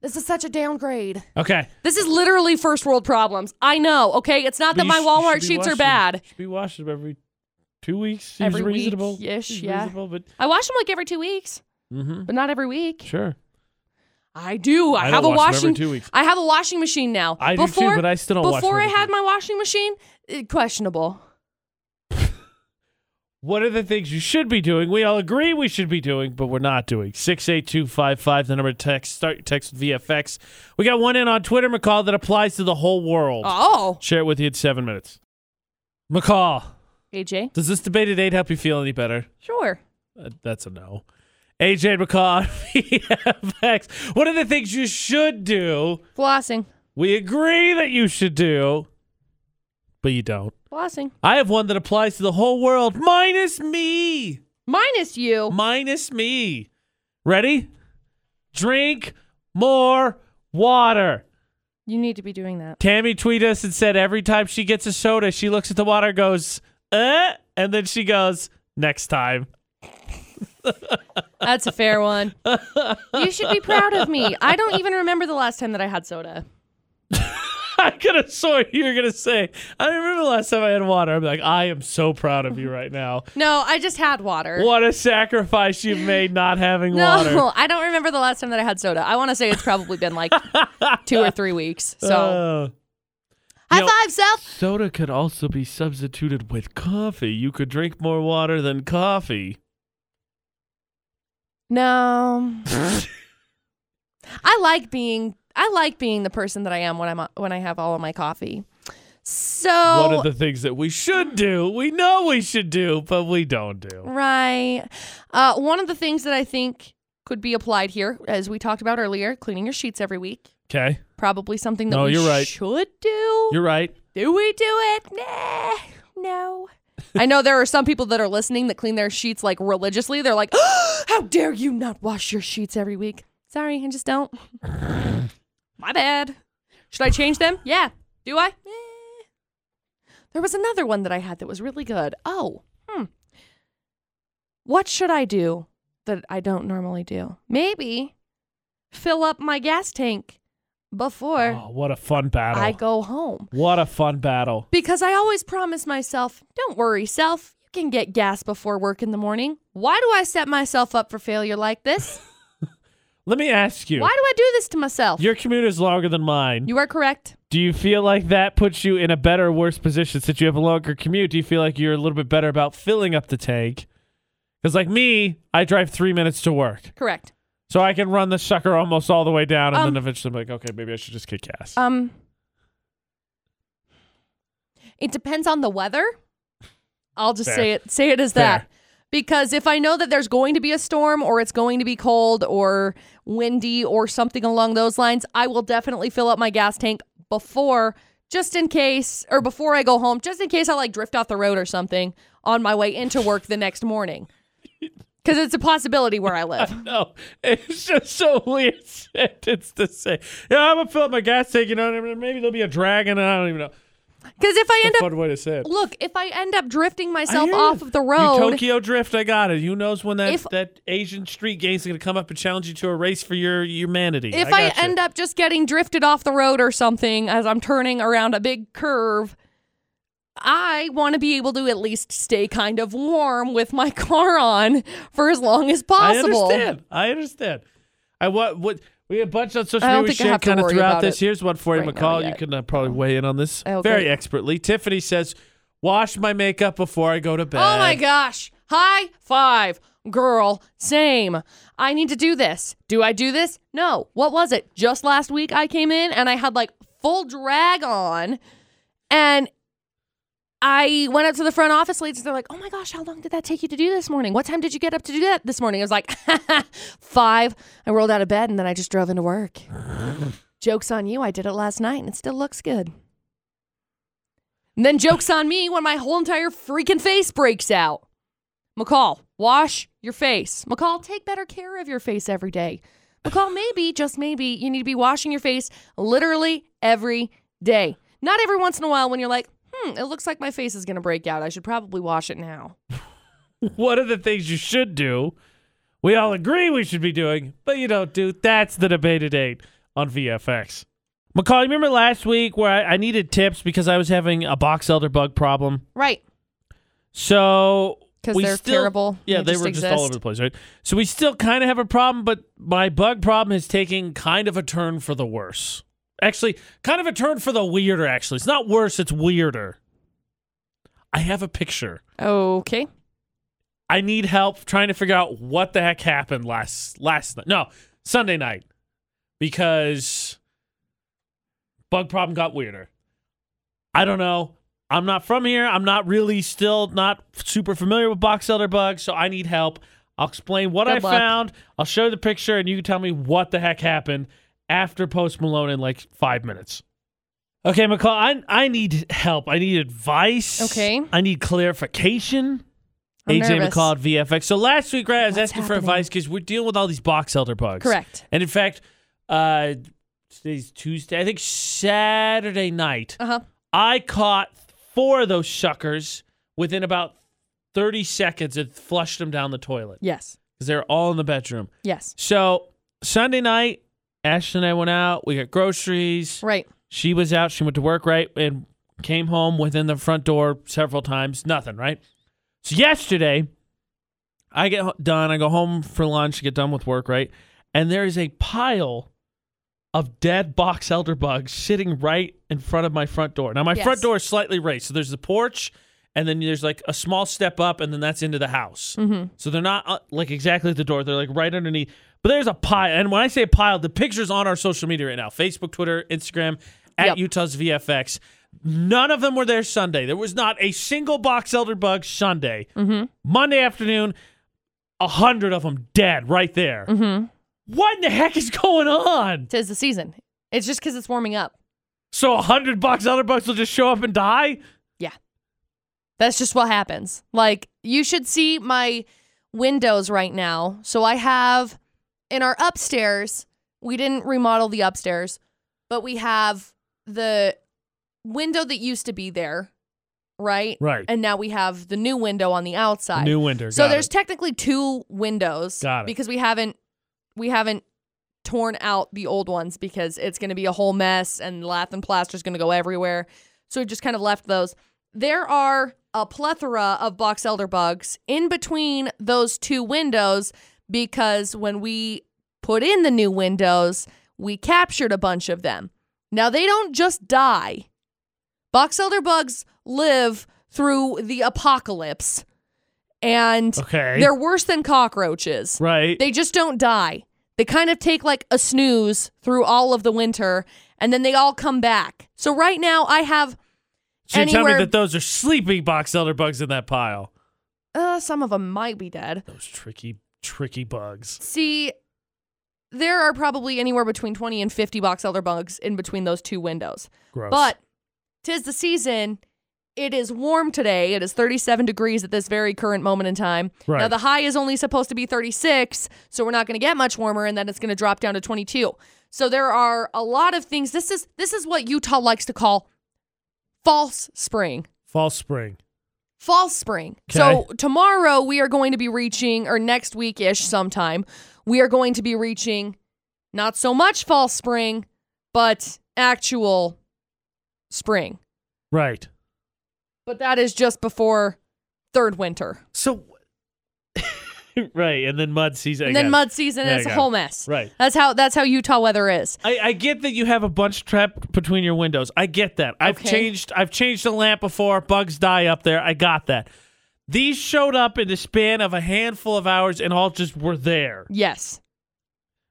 [SPEAKER 2] this is such a downgrade.
[SPEAKER 1] okay.
[SPEAKER 2] This is literally first world problems. I know, okay? It's not that my
[SPEAKER 1] sh-
[SPEAKER 2] Walmart sheets are
[SPEAKER 1] washing-
[SPEAKER 2] bad.
[SPEAKER 1] Should be washing them every two weeks. Seems
[SPEAKER 2] Every week,
[SPEAKER 1] reasonable.
[SPEAKER 2] ish, yeah.
[SPEAKER 1] reasonable, but
[SPEAKER 2] I wash them like every 2 weeks,
[SPEAKER 1] mm-hmm.
[SPEAKER 2] but not every week.
[SPEAKER 1] sure.
[SPEAKER 2] I do. I,
[SPEAKER 1] I
[SPEAKER 2] have a
[SPEAKER 1] wash
[SPEAKER 2] washing
[SPEAKER 1] two weeks.
[SPEAKER 2] I have a washing machine now.
[SPEAKER 1] I do
[SPEAKER 2] before,
[SPEAKER 1] too, but I still don't wash
[SPEAKER 2] Before I had my washing machine, eh, questionable.
[SPEAKER 1] What are the things you should be doing? We all agree we should be doing, but we're not doing. 68255, the number to text. Start your text with VFX. We got one in on Twitter, McCall, that applies to the whole world.
[SPEAKER 2] Oh,
[SPEAKER 1] Share it with you in seven minutes. McCall,
[SPEAKER 2] AJ.
[SPEAKER 1] does this debate at 8 help you feel any better?
[SPEAKER 2] Sure.
[SPEAKER 1] Uh, that's a no. AJ McCall, VFX. What are the things you should do?
[SPEAKER 2] Flossing.
[SPEAKER 1] We agree that you should do, but you don't.
[SPEAKER 2] Flossing.
[SPEAKER 1] I have one that applies to the whole world, minus me.
[SPEAKER 2] Minus you.
[SPEAKER 1] Minus me. Ready? Drink more water.
[SPEAKER 2] You need to be doing that.
[SPEAKER 1] Tammy tweeted us and said every time she gets a soda, she looks at the water, goes, uh, and then she goes, next time.
[SPEAKER 2] That's a fair one. you should be proud of me. I don't even remember the last time that I had soda.
[SPEAKER 1] I could have sworn you were going to say, I remember the last time I had water. I'm like, I am so proud of you right now.
[SPEAKER 2] No, I just had water.
[SPEAKER 1] What a sacrifice you've made not having
[SPEAKER 2] No,
[SPEAKER 1] water.
[SPEAKER 2] No, I don't remember the last time that I had soda. I want to say it's probably been like two or three weeks. So,
[SPEAKER 1] Uh,
[SPEAKER 2] high
[SPEAKER 1] know-
[SPEAKER 2] five, self.
[SPEAKER 1] Soda could also be substituted with coffee. You could drink more water than coffee.
[SPEAKER 2] No, I like being. I like being the person that I am when I'm when I have all of my coffee. So
[SPEAKER 1] One of the things that we should do, we know we should do, but we don't do.
[SPEAKER 2] Right. Uh, one of the things that I think could be applied here, as we talked about earlier, cleaning your sheets every week.
[SPEAKER 1] Okay,
[SPEAKER 2] Probably something that
[SPEAKER 1] No,
[SPEAKER 2] we
[SPEAKER 1] you're right.
[SPEAKER 2] should do.
[SPEAKER 1] you're right.
[SPEAKER 2] do we do it? Nah, no. I know there are some people that are listening that clean their sheets like religiously. They're like, "How dare you not wash your sheets every week?" Sorry, I just don't. My bad. Should I change them? Yeah. Do I? Eh. There was another one that I had that was really good. Oh, hmm. What should I do that I don't normally do? Maybe fill up my gas tank before
[SPEAKER 1] Oh, what a fun battle.
[SPEAKER 2] I go home.
[SPEAKER 1] what a fun battle.
[SPEAKER 2] Because I always promise myself, don't worry, self, you can get gas before work in the morning. Why do I set myself up for failure like this?
[SPEAKER 1] Let me ask you.
[SPEAKER 2] Why do I do this to myself?
[SPEAKER 1] Your commute is longer than mine.
[SPEAKER 2] you are correct.
[SPEAKER 1] do you feel like that puts you in a better or worse position since you have a longer commute? Do you feel like you're a little bit better about filling up the tank? Because, like me, I drive three minutes to work.
[SPEAKER 2] Correct.
[SPEAKER 1] So I can run the sucker almost all the way down, and
[SPEAKER 2] Um,
[SPEAKER 1] then eventually I'm like, okay, maybe I should just get gas.
[SPEAKER 2] Um It depends on the weather. I'll just
[SPEAKER 1] Fair.
[SPEAKER 2] say it say it as
[SPEAKER 1] Fair.
[SPEAKER 2] that. Because if I know that there's going to be a storm or it's going to be cold or windy or something along those lines, I will definitely fill up my gas tank before just in case or before I go home, just in case I like drift off the road or something on my way into work the next morning. Cuz it's a possibility where I live.
[SPEAKER 1] no, it's just so weird sentence to say. Yeah, I'm gonna fill up my gas tank. You know, maybe there'll be a dragon. And I don't even know.
[SPEAKER 2] Cuz if I end up
[SPEAKER 1] fun way to say it.
[SPEAKER 2] look, if I end up drifting myself off of the
[SPEAKER 1] You
[SPEAKER 2] road,
[SPEAKER 1] Tokyo Drift, I got it. Who knows when that
[SPEAKER 2] If-
[SPEAKER 1] that Asian street gang's gonna come up and challenge you to a race for your humanity?
[SPEAKER 2] if I, end up just getting drifted off the road or something as I'm turning around a big curve, I want to be able to at least stay kind of warm with my car on for as long as possible.
[SPEAKER 1] I understand. I understand. I what what we have a bunch on social media we shared kind of throughout this. Here's one for you,
[SPEAKER 2] right
[SPEAKER 1] McCall. You can uh, probably weigh in on this
[SPEAKER 2] Okay.
[SPEAKER 1] very expertly. Tiffany says, "Wash my makeup before I go to bed."
[SPEAKER 2] Oh my gosh. High five. Girl, same. I need to do this. Do I do this? No. What was it? Just last week I came in and I had like full drag on and I went up to the front office ladies. And they're like, "Oh my gosh, how long did that take you to do this morning? What time did you get up to do that this morning?" I was like, five. I rolled out of bed and then I just drove into work. Jokes on you. I did it last night and it still looks good. And then jokes on me when my whole entire freaking face breaks out. McCall, wash your face. McCall, take better care of your face every day. McCall, maybe, just maybe, you need to be washing your face literally every day. Not every once in a while when you're like, hmm, it looks like my face is going to break out. I should probably wash it now.
[SPEAKER 1] What are the things you should do? We all agree we should be doing, but you don't do. That's the debate at eight on VFX. McCall, you remember last week where I, I needed tips because I was having a box elder bug problem?
[SPEAKER 2] Right.
[SPEAKER 1] So
[SPEAKER 2] Because they're
[SPEAKER 1] still-
[SPEAKER 2] terrible.
[SPEAKER 1] Yeah, they,
[SPEAKER 2] just
[SPEAKER 1] were just all over the place, right? So we still kind of have a problem, but my bug problem is taking kind of a turn for the worse. Actually, kind of a turn for the weirder, actually. It's not worse, it's weirder. I have a picture.
[SPEAKER 2] Okay.
[SPEAKER 1] I need help trying to figure out what the heck happened last last night. No, Sunday night. Because bug problem got weirder. I don't know. I'm not from here. I'm not really still not super familiar with box elder bugs, so I need help. I'll explain what
[SPEAKER 2] Good
[SPEAKER 1] I
[SPEAKER 2] luck.
[SPEAKER 1] found. I'll show you the picture, and you can tell me what the heck happened after Post Malone in like five minutes. Okay, McCall, I I need help. I need advice.
[SPEAKER 2] Okay.
[SPEAKER 1] I need clarification.
[SPEAKER 2] I'm
[SPEAKER 1] AJ
[SPEAKER 2] nervous.
[SPEAKER 1] McCall at VFX. So last week, right, I was
[SPEAKER 2] What's
[SPEAKER 1] asking for
[SPEAKER 2] happening?
[SPEAKER 1] advice because we're dealing with all these box elder bugs.
[SPEAKER 2] Correct.
[SPEAKER 1] And in fact, uh, today's Tuesday. I think Saturday night,
[SPEAKER 2] Uh huh.
[SPEAKER 1] I caught four of those suckers within about 30 seconds and flushed them down the toilet
[SPEAKER 2] Yes.
[SPEAKER 1] because they're all in the bedroom.
[SPEAKER 2] Yes.
[SPEAKER 1] So Sunday night, Ashley and I went out. We got groceries.
[SPEAKER 2] Right.
[SPEAKER 1] She was out. She went to work, right? And came home within the front door several times. Nothing, right? So yesterday, I get done. I go home for lunch, get done with work, right? And there is a pile of dead box elder bugs sitting right in front of my front door. Now, my
[SPEAKER 2] Yes.
[SPEAKER 1] front door is slightly raised. So there's the porch, and then there's like a small step up, and then that's into the house.
[SPEAKER 2] Mm-hmm.
[SPEAKER 1] So they're not uh, like exactly at the door. They're like right underneath. But there's a pile. And when I say pile, the picture's on our social media right now Facebook, Twitter, Instagram, at
[SPEAKER 2] Yep.
[SPEAKER 1] Utah's VFX. None of them were there Sunday. There was not a single box elder bug Sunday.
[SPEAKER 2] Mm-hmm.
[SPEAKER 1] Monday afternoon, a hundred of them dead right there.
[SPEAKER 2] Mm-hmm.
[SPEAKER 1] What in the heck is going on?
[SPEAKER 2] Tis the season. It's just because it's warming up.
[SPEAKER 1] So a hundred box elder bugs will just show up and die? Yeah.
[SPEAKER 2] That's just what happens. Like, you should see my windows right now. So I have in our upstairs, we didn't remodel the upstairs, but we have the window that used to be there, right?
[SPEAKER 1] Right.
[SPEAKER 2] And now we have the new window on the outside.
[SPEAKER 1] New window.
[SPEAKER 2] so
[SPEAKER 1] Got
[SPEAKER 2] there's
[SPEAKER 1] it.
[SPEAKER 2] technically two windows
[SPEAKER 1] Got it.
[SPEAKER 2] because we haven't we haven't torn out the old ones because it's going to be a whole mess and lath and plaster is going to go everywhere. So we just kind of left those. There are a plethora of box elder bugs in between those two windows because when we put in the new windows, we captured a bunch of them. Now they don't just die. Box elder bugs live through the apocalypse and
[SPEAKER 1] Okay.
[SPEAKER 2] they're worse than cockroaches.
[SPEAKER 1] right.
[SPEAKER 2] They just don't die. They kind of take like a snooze through all of the winter and then they all come back. So right now I have
[SPEAKER 1] so you tell me that those are sleeping box elder bugs in that pile.
[SPEAKER 2] uh some of them might be dead.
[SPEAKER 1] Those tricky, tricky bugs.
[SPEAKER 2] See, there are probably anywhere between 20 and 50 box elder bugs in between those two windows.
[SPEAKER 1] Gross.
[SPEAKER 2] But tis the season. It is warm today. It is 37 degrees at this very current moment in time. Now the high is only supposed to be 36, so we're not going to get much warmer and then it's going to drop down to 22. So there are a lot of things. This is this is what Utah likes to call false spring.
[SPEAKER 1] False spring.
[SPEAKER 2] False spring. So tomorrow we are going to be reaching, or next week ish sometime, we are going to be reaching not so much fall spring, but actual spring.
[SPEAKER 1] Right.
[SPEAKER 2] But that is just before third winter.
[SPEAKER 1] So, right, and then mud season.
[SPEAKER 2] And then mud season
[SPEAKER 1] Yeah,
[SPEAKER 2] is a whole mess.
[SPEAKER 1] Right.
[SPEAKER 2] That's how that's how Utah weather is.
[SPEAKER 1] I, I get that you have a bunch trapped between your windows. I get that. I've
[SPEAKER 2] Okay.
[SPEAKER 1] changed. I've changed the lamp before. Bugs die up there. I got that. These showed up in the span of a handful of hours and all just were there.
[SPEAKER 2] Yes.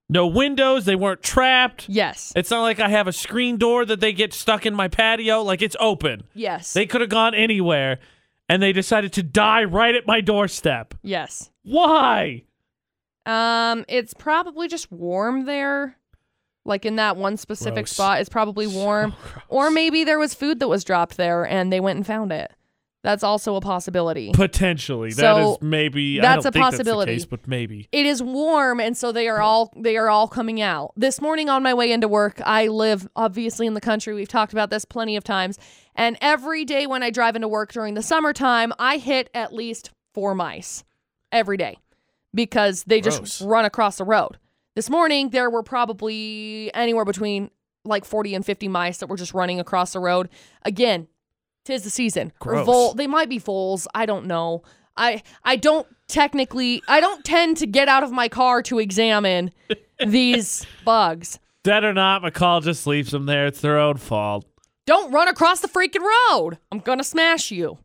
[SPEAKER 1] No windows. They weren't trapped.
[SPEAKER 2] Yes.
[SPEAKER 1] It's not like I have a screen door that they get stuck in my patio. Like it's open.
[SPEAKER 2] Yes.
[SPEAKER 1] They could have gone anywhere, and they decided to die right at my doorstep.
[SPEAKER 2] yes.
[SPEAKER 1] Why?
[SPEAKER 2] Um, it's probably just warm there. Like in that one specific
[SPEAKER 1] Gross.
[SPEAKER 2] spot, it's probably warm.
[SPEAKER 1] So.
[SPEAKER 2] Or maybe there was food that was dropped there and they went and found it. That's also a possibility.
[SPEAKER 1] Potentially, that
[SPEAKER 2] So,
[SPEAKER 1] is maybe. I
[SPEAKER 2] that's
[SPEAKER 1] don't
[SPEAKER 2] a
[SPEAKER 1] think
[SPEAKER 2] possibility.
[SPEAKER 1] That's case, but maybe.
[SPEAKER 2] It is warm and so they are all they are all coming out. This morning on my way into work, I live obviously in the country. We've talked about this plenty of times. And every day when I drive into work during the summertime, I hit at least 4 mice every day because they just run across the road. This morning there were probably anywhere between like 40 and 50 mice that were just running across the road. Again, tis the season. Or
[SPEAKER 1] Gross.
[SPEAKER 2] vole, they might be voles. I don't know. I I don't technically I don't tend to get out of my car to examine these bugs.
[SPEAKER 1] Dead or not, McCall just leaves them there. It's their own fault.
[SPEAKER 2] Don't run across the freaking road. I'm gonna smash you.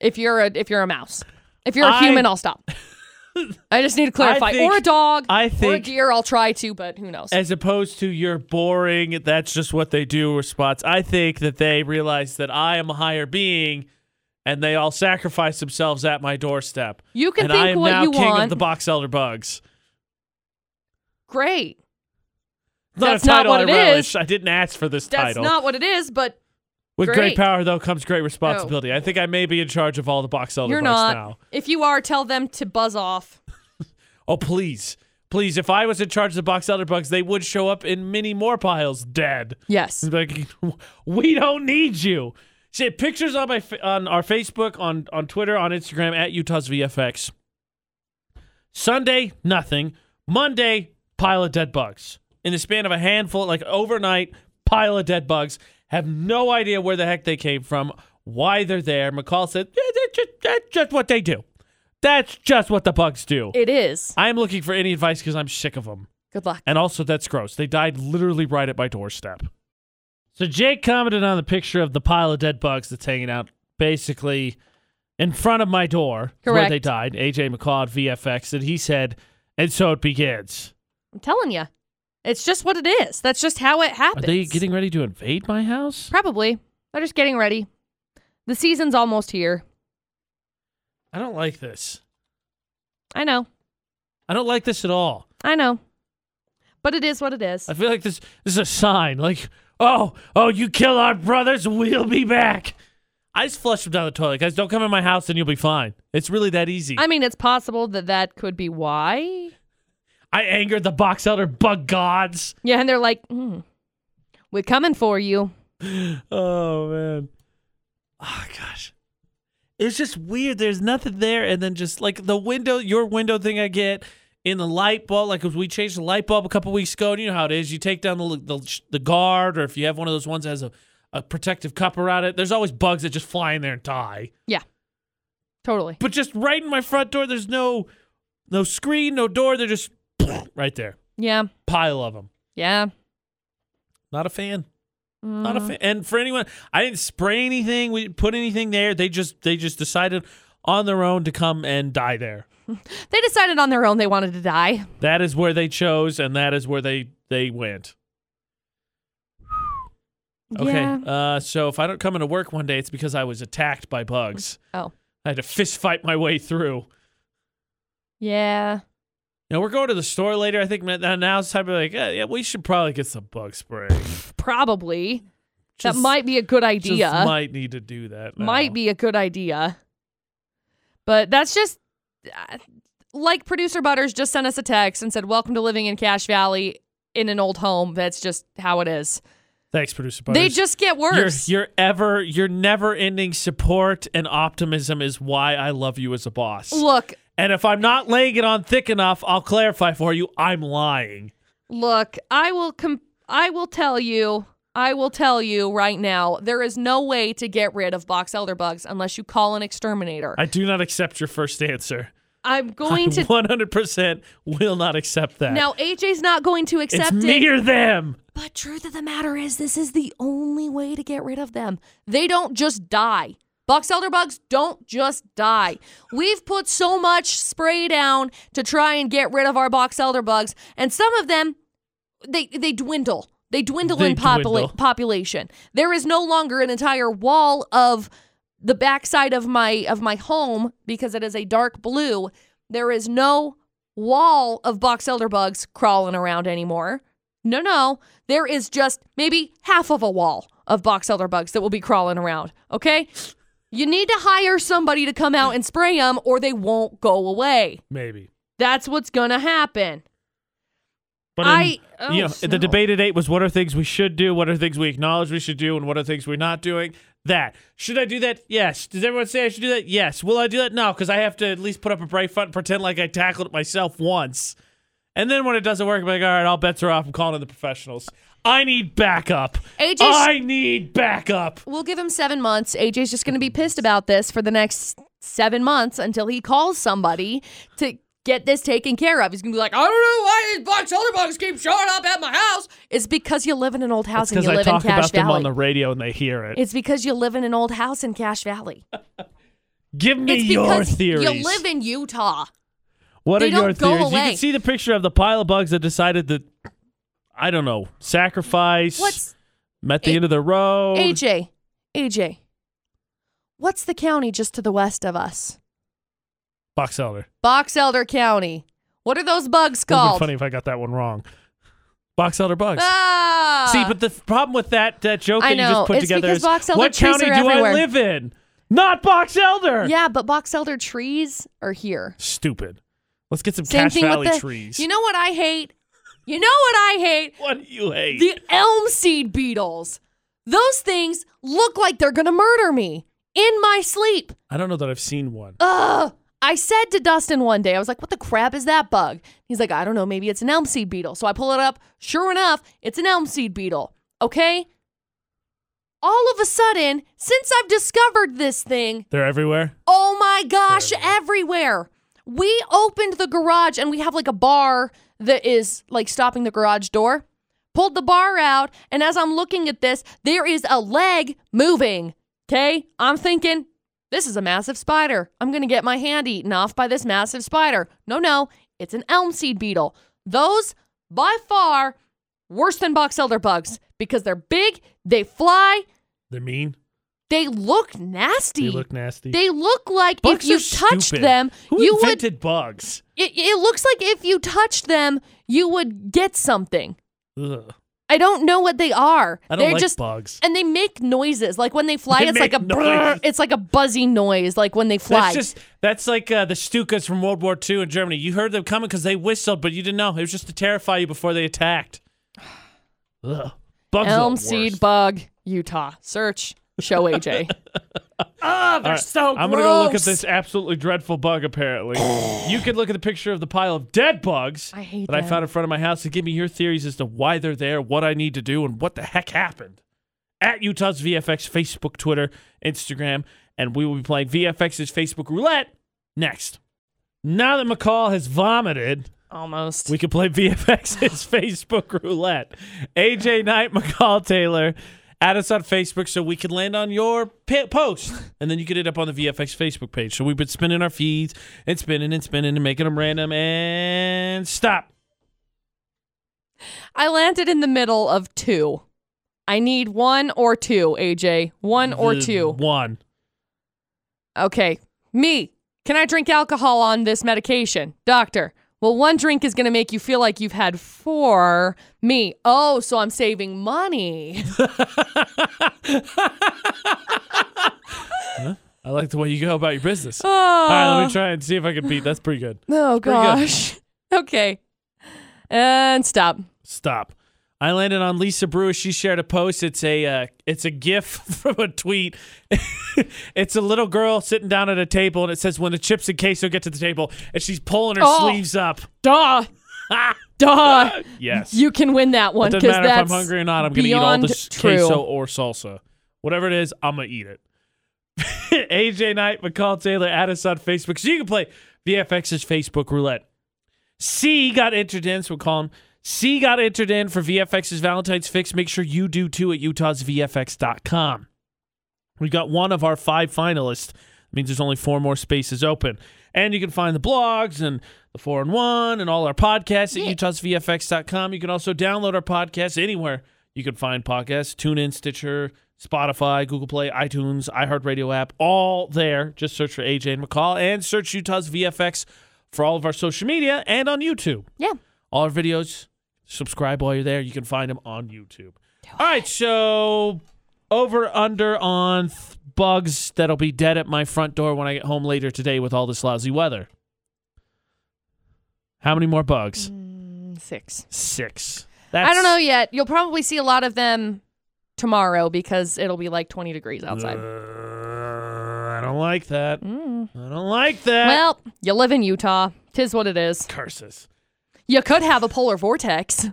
[SPEAKER 2] If you're a if you're a mouse. If you're a
[SPEAKER 1] I-
[SPEAKER 2] human, I'll stop. I just need to clarify.
[SPEAKER 1] think-
[SPEAKER 2] or a dog.
[SPEAKER 1] I think
[SPEAKER 2] or a deer, I'll try to, but who knows?
[SPEAKER 1] As opposed to you're boring, that's just what they do response. I think that they realize that I am a higher being and they all sacrifice themselves at my doorstep.
[SPEAKER 2] You can
[SPEAKER 1] and
[SPEAKER 2] think
[SPEAKER 1] I am
[SPEAKER 2] what
[SPEAKER 1] now
[SPEAKER 2] you
[SPEAKER 1] king
[SPEAKER 2] want.
[SPEAKER 1] of the box elder bugs.
[SPEAKER 2] Great.
[SPEAKER 1] Not
[SPEAKER 2] That's
[SPEAKER 1] a
[SPEAKER 2] not
[SPEAKER 1] title
[SPEAKER 2] what
[SPEAKER 1] I
[SPEAKER 2] it is.
[SPEAKER 1] relish. I didn't ask for this title.
[SPEAKER 2] That's
[SPEAKER 1] title.
[SPEAKER 2] not what it is, but
[SPEAKER 1] With great.
[SPEAKER 2] great.
[SPEAKER 1] Power, though, comes great responsibility. I think I may be in charge of all the box elder
[SPEAKER 2] you're
[SPEAKER 1] bugs
[SPEAKER 2] not.
[SPEAKER 1] now.
[SPEAKER 2] If you are, tell them to buzz off.
[SPEAKER 1] Oh, please. Please, if I was in charge of the box elder bugs, they would show up in many more piles dead.
[SPEAKER 2] Yes.
[SPEAKER 1] It's Like, we don't need you. See pictures on my fa- on our Facebook, on on Twitter, on Instagram at Utah's VFX. Sunday, nothing. Monday, pile of dead bugs. In the span of a handful, like overnight, pile of dead bugs. Have no idea where the heck they came from, why they're there. McCall said, "Yeah, that's just, that's just what they do. That's just what the bugs do.
[SPEAKER 2] It is.
[SPEAKER 1] I'm looking for any advice because I'm sick of them.
[SPEAKER 2] Good luck.
[SPEAKER 1] And also, that's gross. They died literally right at my doorstep. So Jake commented on the picture of the pile of dead bugs that's hanging out basically in front of my door where
[SPEAKER 2] Correct.
[SPEAKER 1] they died. AJ McCall at VFX, and he said, and so it begins.
[SPEAKER 2] I'm telling you. It's just what it is. That's just how it happens.
[SPEAKER 1] Are they getting ready to invade my house?
[SPEAKER 2] Probably. They're just getting ready. The season's almost here.
[SPEAKER 1] I don't like this.
[SPEAKER 2] I know.
[SPEAKER 1] I don't like this at all.
[SPEAKER 2] I know. But it is what it is.
[SPEAKER 1] I feel like this, this is a sign. Like, oh, oh, you kill our brothers, we'll be back. I just flush them down the toilet. Guys, don't come in my house and you'll be fine. It's really that easy.
[SPEAKER 2] I mean, it's possible that that could be why.
[SPEAKER 1] I angered the box elder bug gods.
[SPEAKER 2] Yeah, and they're like, hmm, we're coming for you.
[SPEAKER 1] Oh man. Oh gosh. It's just weird. There's nothing there, and then just like the window, your window thing I get in the light bulb. Like if we changed the light bulb a couple weeks ago, and you know how it is. You take down the the, the guard, or if you have one of those ones that has a, a protective cup around it, there's always bugs that just fly in there and die.
[SPEAKER 2] Yeah. Totally.
[SPEAKER 1] But just right in my front door, there's no no screen, no door. They're just right there,
[SPEAKER 2] Yeah.
[SPEAKER 1] pile of them.
[SPEAKER 2] Yeah.
[SPEAKER 1] Not a fan. Not
[SPEAKER 2] Mm.
[SPEAKER 1] a fan. And for anyone, I didn't spray anything. We didn't put anything there. They just they just decided on their own to come and die there.
[SPEAKER 2] They decided on their own they wanted to die.
[SPEAKER 1] That is where they chose, and that is where they they went. Okay.
[SPEAKER 2] Yeah.
[SPEAKER 1] Uh, so if I don't come into work one day, it's because I was attacked by bugs.
[SPEAKER 2] Oh.
[SPEAKER 1] I had to fist fight my way through.
[SPEAKER 2] Yeah.
[SPEAKER 1] Now we're going to the store later. I think now- it's time to be like, yeah, yeah, we should probably get some bug spray.
[SPEAKER 2] Probably.
[SPEAKER 1] Just-
[SPEAKER 2] that might be a good idea.
[SPEAKER 1] Just might need to do that. now.
[SPEAKER 2] might be a good idea. But that's just uh, like producer Butters just sent us a text and said, "Welcome to living in Cache Valley in an old home." That's just how it is.
[SPEAKER 1] Thanks, producer. Butters.
[SPEAKER 2] They just get worse.
[SPEAKER 1] Your, your ever, your never-ending support and optimism is why I love you as a boss.
[SPEAKER 2] look,
[SPEAKER 1] And if I'm not laying it on thick enough, I'll clarify for you. I'm lying.
[SPEAKER 2] look. I will. Com- I will tell you. I will tell you right now. There is no way to get rid of box elder bugs unless you call an exterminator.
[SPEAKER 1] I do not accept your first answer.
[SPEAKER 2] I'm going to.
[SPEAKER 1] 100% will not accept that.
[SPEAKER 2] Now AJ's not going to accept
[SPEAKER 1] it's
[SPEAKER 2] accept
[SPEAKER 1] me
[SPEAKER 2] it.
[SPEAKER 1] or them.
[SPEAKER 2] But truth of the matter is, this is the only way to get rid of them. They don't just die. Box elder bugs don't just die. We've put so much spray down to try and get rid of our box elder bugs, and some of them, they they dwindle. They dwindle
[SPEAKER 1] They
[SPEAKER 2] in popula-
[SPEAKER 1] dwindle.
[SPEAKER 2] population. There is no longer an entire wall of the backside of my of my home because it is a dark blue. There is no wall of box elder bugs crawling around anymore. No, no. There is just maybe half of a wall of box elder bugs that will be crawling around. Okay? You need to hire somebody to come out and spray them or they won't go away.
[SPEAKER 1] Maybe.
[SPEAKER 2] That's what's going to happen.
[SPEAKER 1] But
[SPEAKER 2] I- oh,
[SPEAKER 1] you know,
[SPEAKER 2] no.
[SPEAKER 1] the debate at eight was what are things we should do, what are things we acknowledge we should do, and what are things we're not doing. That should I do that? Yes. Does everyone say I should do that? Yes. Will I do that? No, because I have to at least put up a brave front and pretend like I tackled it myself once. And then when it doesn't work, I'm like, all right, all bets are off. I'm calling in the professionals. I need backup.
[SPEAKER 2] AJ
[SPEAKER 1] I need backup.
[SPEAKER 2] We'll give him seven months. AJ's just going to be pissed about this for the next seven months until he calls somebody to get this taken care of. He's going to be like, I don't know why these box elder bugs keep showing up at my house. It's because you live in an old house and
[SPEAKER 1] Because
[SPEAKER 2] you
[SPEAKER 1] I
[SPEAKER 2] live in
[SPEAKER 1] talk
[SPEAKER 2] Cache
[SPEAKER 1] about them on the radio and they hear it.
[SPEAKER 2] It's because you live in an old house in Cache Valley.
[SPEAKER 1] Give me
[SPEAKER 2] it's
[SPEAKER 1] your theories.
[SPEAKER 2] you live in Utah.
[SPEAKER 1] what
[SPEAKER 2] they
[SPEAKER 1] are your theories? You can see the picture of the pile of bugs that decided that I don't know, sacrifice
[SPEAKER 2] What's
[SPEAKER 1] met the
[SPEAKER 2] A-
[SPEAKER 1] end of the road.
[SPEAKER 2] AJ? AJ. What's the county just to the west of us?
[SPEAKER 1] Box Elder.
[SPEAKER 2] Box Elder County. What are those bugs
[SPEAKER 1] It would be
[SPEAKER 2] called?
[SPEAKER 1] funny if I got that one wrong. Box Elder bugs.
[SPEAKER 2] Ah.
[SPEAKER 1] See, but the f- problem with that that joke
[SPEAKER 2] I
[SPEAKER 1] that you just put
[SPEAKER 2] It's
[SPEAKER 1] together
[SPEAKER 2] because
[SPEAKER 1] is
[SPEAKER 2] Box Elder
[SPEAKER 1] what
[SPEAKER 2] trees
[SPEAKER 1] county
[SPEAKER 2] are
[SPEAKER 1] do
[SPEAKER 2] everywhere.
[SPEAKER 1] I live in? Not Box Elder.
[SPEAKER 2] yeah, but Box Elder trees are here.
[SPEAKER 1] Stupid. Let's get some
[SPEAKER 2] Same
[SPEAKER 1] Cache
[SPEAKER 2] thing
[SPEAKER 1] Valley
[SPEAKER 2] with the.
[SPEAKER 1] trees.
[SPEAKER 2] You know what I hate? You know what I hate?
[SPEAKER 1] what do you hate?
[SPEAKER 2] The elm seed beetles. Those things look like they're gonna murder me in my sleep.
[SPEAKER 1] I don't know that I've seen one.
[SPEAKER 2] Ugh. I said to Dustin one day, I was like, what the crap is that bug? He's like, I don't know, maybe it's an elm seed beetle. So I pull it up. Sure enough, it's an elm seed beetle. Okay? All of a sudden, since I've discovered this thing,
[SPEAKER 1] They're everywhere.
[SPEAKER 2] oh my gosh, everywhere. We opened the garage and we have like a bar that is like stopping the garage door. Pulled the bar out, and as I'm looking at this, there is a leg moving. Okay? I'm thinking, this is a massive spider. I'm going to get my hand eaten off by this massive spider. No, no, it's an elm seed beetle. Those, by far, worse than box elder bugs because they're big, they fly,
[SPEAKER 1] They're mean.
[SPEAKER 2] They look nasty.
[SPEAKER 1] They look nasty.
[SPEAKER 2] They look like
[SPEAKER 1] bugs
[SPEAKER 2] if you touched
[SPEAKER 1] stupid.
[SPEAKER 2] them,
[SPEAKER 1] Who
[SPEAKER 2] you would.
[SPEAKER 1] invented bugs?
[SPEAKER 2] It, it looks like if you touched them, you would get something.
[SPEAKER 1] Ugh.
[SPEAKER 2] I don't know what they are.
[SPEAKER 1] I don't
[SPEAKER 2] They're
[SPEAKER 1] like
[SPEAKER 2] just
[SPEAKER 1] bugs.
[SPEAKER 2] and they make noises like when they fly.
[SPEAKER 1] They
[SPEAKER 2] it's like a brrr, it's like a buzzy noise like when they fly.
[SPEAKER 1] That's just that's like uh, the Stukas from World War II in Germany. You heard them coming because they whistled, but you didn't know. It was just to terrify you before they attacked. Ugh. Bugs
[SPEAKER 2] Elm seed bug, Utah. Search show AJ. Ah, they're
[SPEAKER 1] All right,
[SPEAKER 2] so
[SPEAKER 1] I'm gonna go look at
[SPEAKER 2] gross.
[SPEAKER 1] this absolutely dreadful bug. Apparently, you can look at the picture of the pile of dead bugs
[SPEAKER 2] I hate
[SPEAKER 1] that I
[SPEAKER 2] them.
[SPEAKER 1] found in front of my house and give me your theories as to why they're there, what I need to do, and what the heck happened. At Utah's VFX Facebook, Twitter, Instagram, and we will be playing VFX's Facebook Roulette next. Now that McCall has vomited,
[SPEAKER 2] Almost.
[SPEAKER 1] we can play VFX's Facebook Roulette. AJ Knight, McCall Taylor. Add us on Facebook so we can land on your post. And then you get it up on the VFX Facebook page. So we've been spinning our feeds and spinning and spinning and making them random. And stop.
[SPEAKER 2] I landed in the middle of two. I need one or two, AJ. One or
[SPEAKER 1] The
[SPEAKER 2] two.
[SPEAKER 1] One.
[SPEAKER 2] Okay. Me. Can I drink alcohol on this medication? Doctor. Well, one drink is going to make you feel like you've had four. Me. Oh, so I'm saving money.
[SPEAKER 1] I like the way you go about your business.
[SPEAKER 2] Oh,
[SPEAKER 1] All right, let me try and see if I can beat. That's pretty good.
[SPEAKER 2] oh
[SPEAKER 1] pretty good.
[SPEAKER 2] gosh. Okay. And stop.
[SPEAKER 1] Stop. I landed on Lisa Brewer. She shared a post. It's a uh, it's a GIF from a tweet. it's a little girl sitting down at a table, and it says, "When the chips and queso get to the table," and she's pulling her
[SPEAKER 2] Oh.
[SPEAKER 1] sleeves up.
[SPEAKER 2] Duh. Duh.
[SPEAKER 1] Yes.
[SPEAKER 2] You can win that one
[SPEAKER 1] it doesn't matter if I'm hungry or not. I'm gonna eat all
[SPEAKER 2] true.
[SPEAKER 1] queso or salsa, whatever it is. I'm gonna eat it. AJ Knight, McCall Taylor, add us on Facebook so you can play VFX's Facebook Roulette. C got entered in, so we'll call him. C got entered in for VFX's Valentine's Fix. Make sure you do too at utahsvfx.com. We got one of our five finalists. means there's only four more spaces open. And you can find the blogs and the four and one and all our podcasts at utahsvfx.com. You can also download our podcasts anywhere you can find podcasts TuneIn, Stitcher, Spotify, Google Play, iTunes, iHeartRadio app, all there. Just search for AJ and McCall and search Utah's VFX for all of our social media and on YouTube.
[SPEAKER 2] Yeah.
[SPEAKER 1] All our videos, subscribe while you're there. You can find them on YouTube. All right, so over under on th- bugs that'll be dead at my front door when I get home later today with all this lousy weather. How many more bugs?
[SPEAKER 2] Mm, six.
[SPEAKER 1] Six.
[SPEAKER 2] I don't know yet. You'll probably see a lot of them tomorrow because it'll be like 20 degrees outside.
[SPEAKER 1] Uh, I don't like that.
[SPEAKER 2] Mm.
[SPEAKER 1] I don't like that.
[SPEAKER 2] Well, you live in Utah. Tis what it is.
[SPEAKER 1] curses.
[SPEAKER 2] You could have a polar vortex.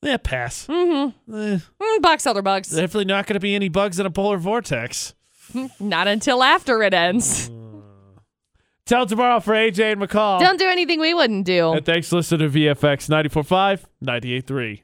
[SPEAKER 1] Yeah, pass.
[SPEAKER 2] Mm-hmm.
[SPEAKER 1] Eh,
[SPEAKER 2] Mm, box elder bugs.
[SPEAKER 1] definitely not going to be any bugs in a polar vortex.
[SPEAKER 2] Not until after it ends.
[SPEAKER 1] Till tomorrow for AJ and McCall.
[SPEAKER 2] Don't do anything we wouldn't do.
[SPEAKER 1] And thanks for listening to VFX 94.5, 98.3.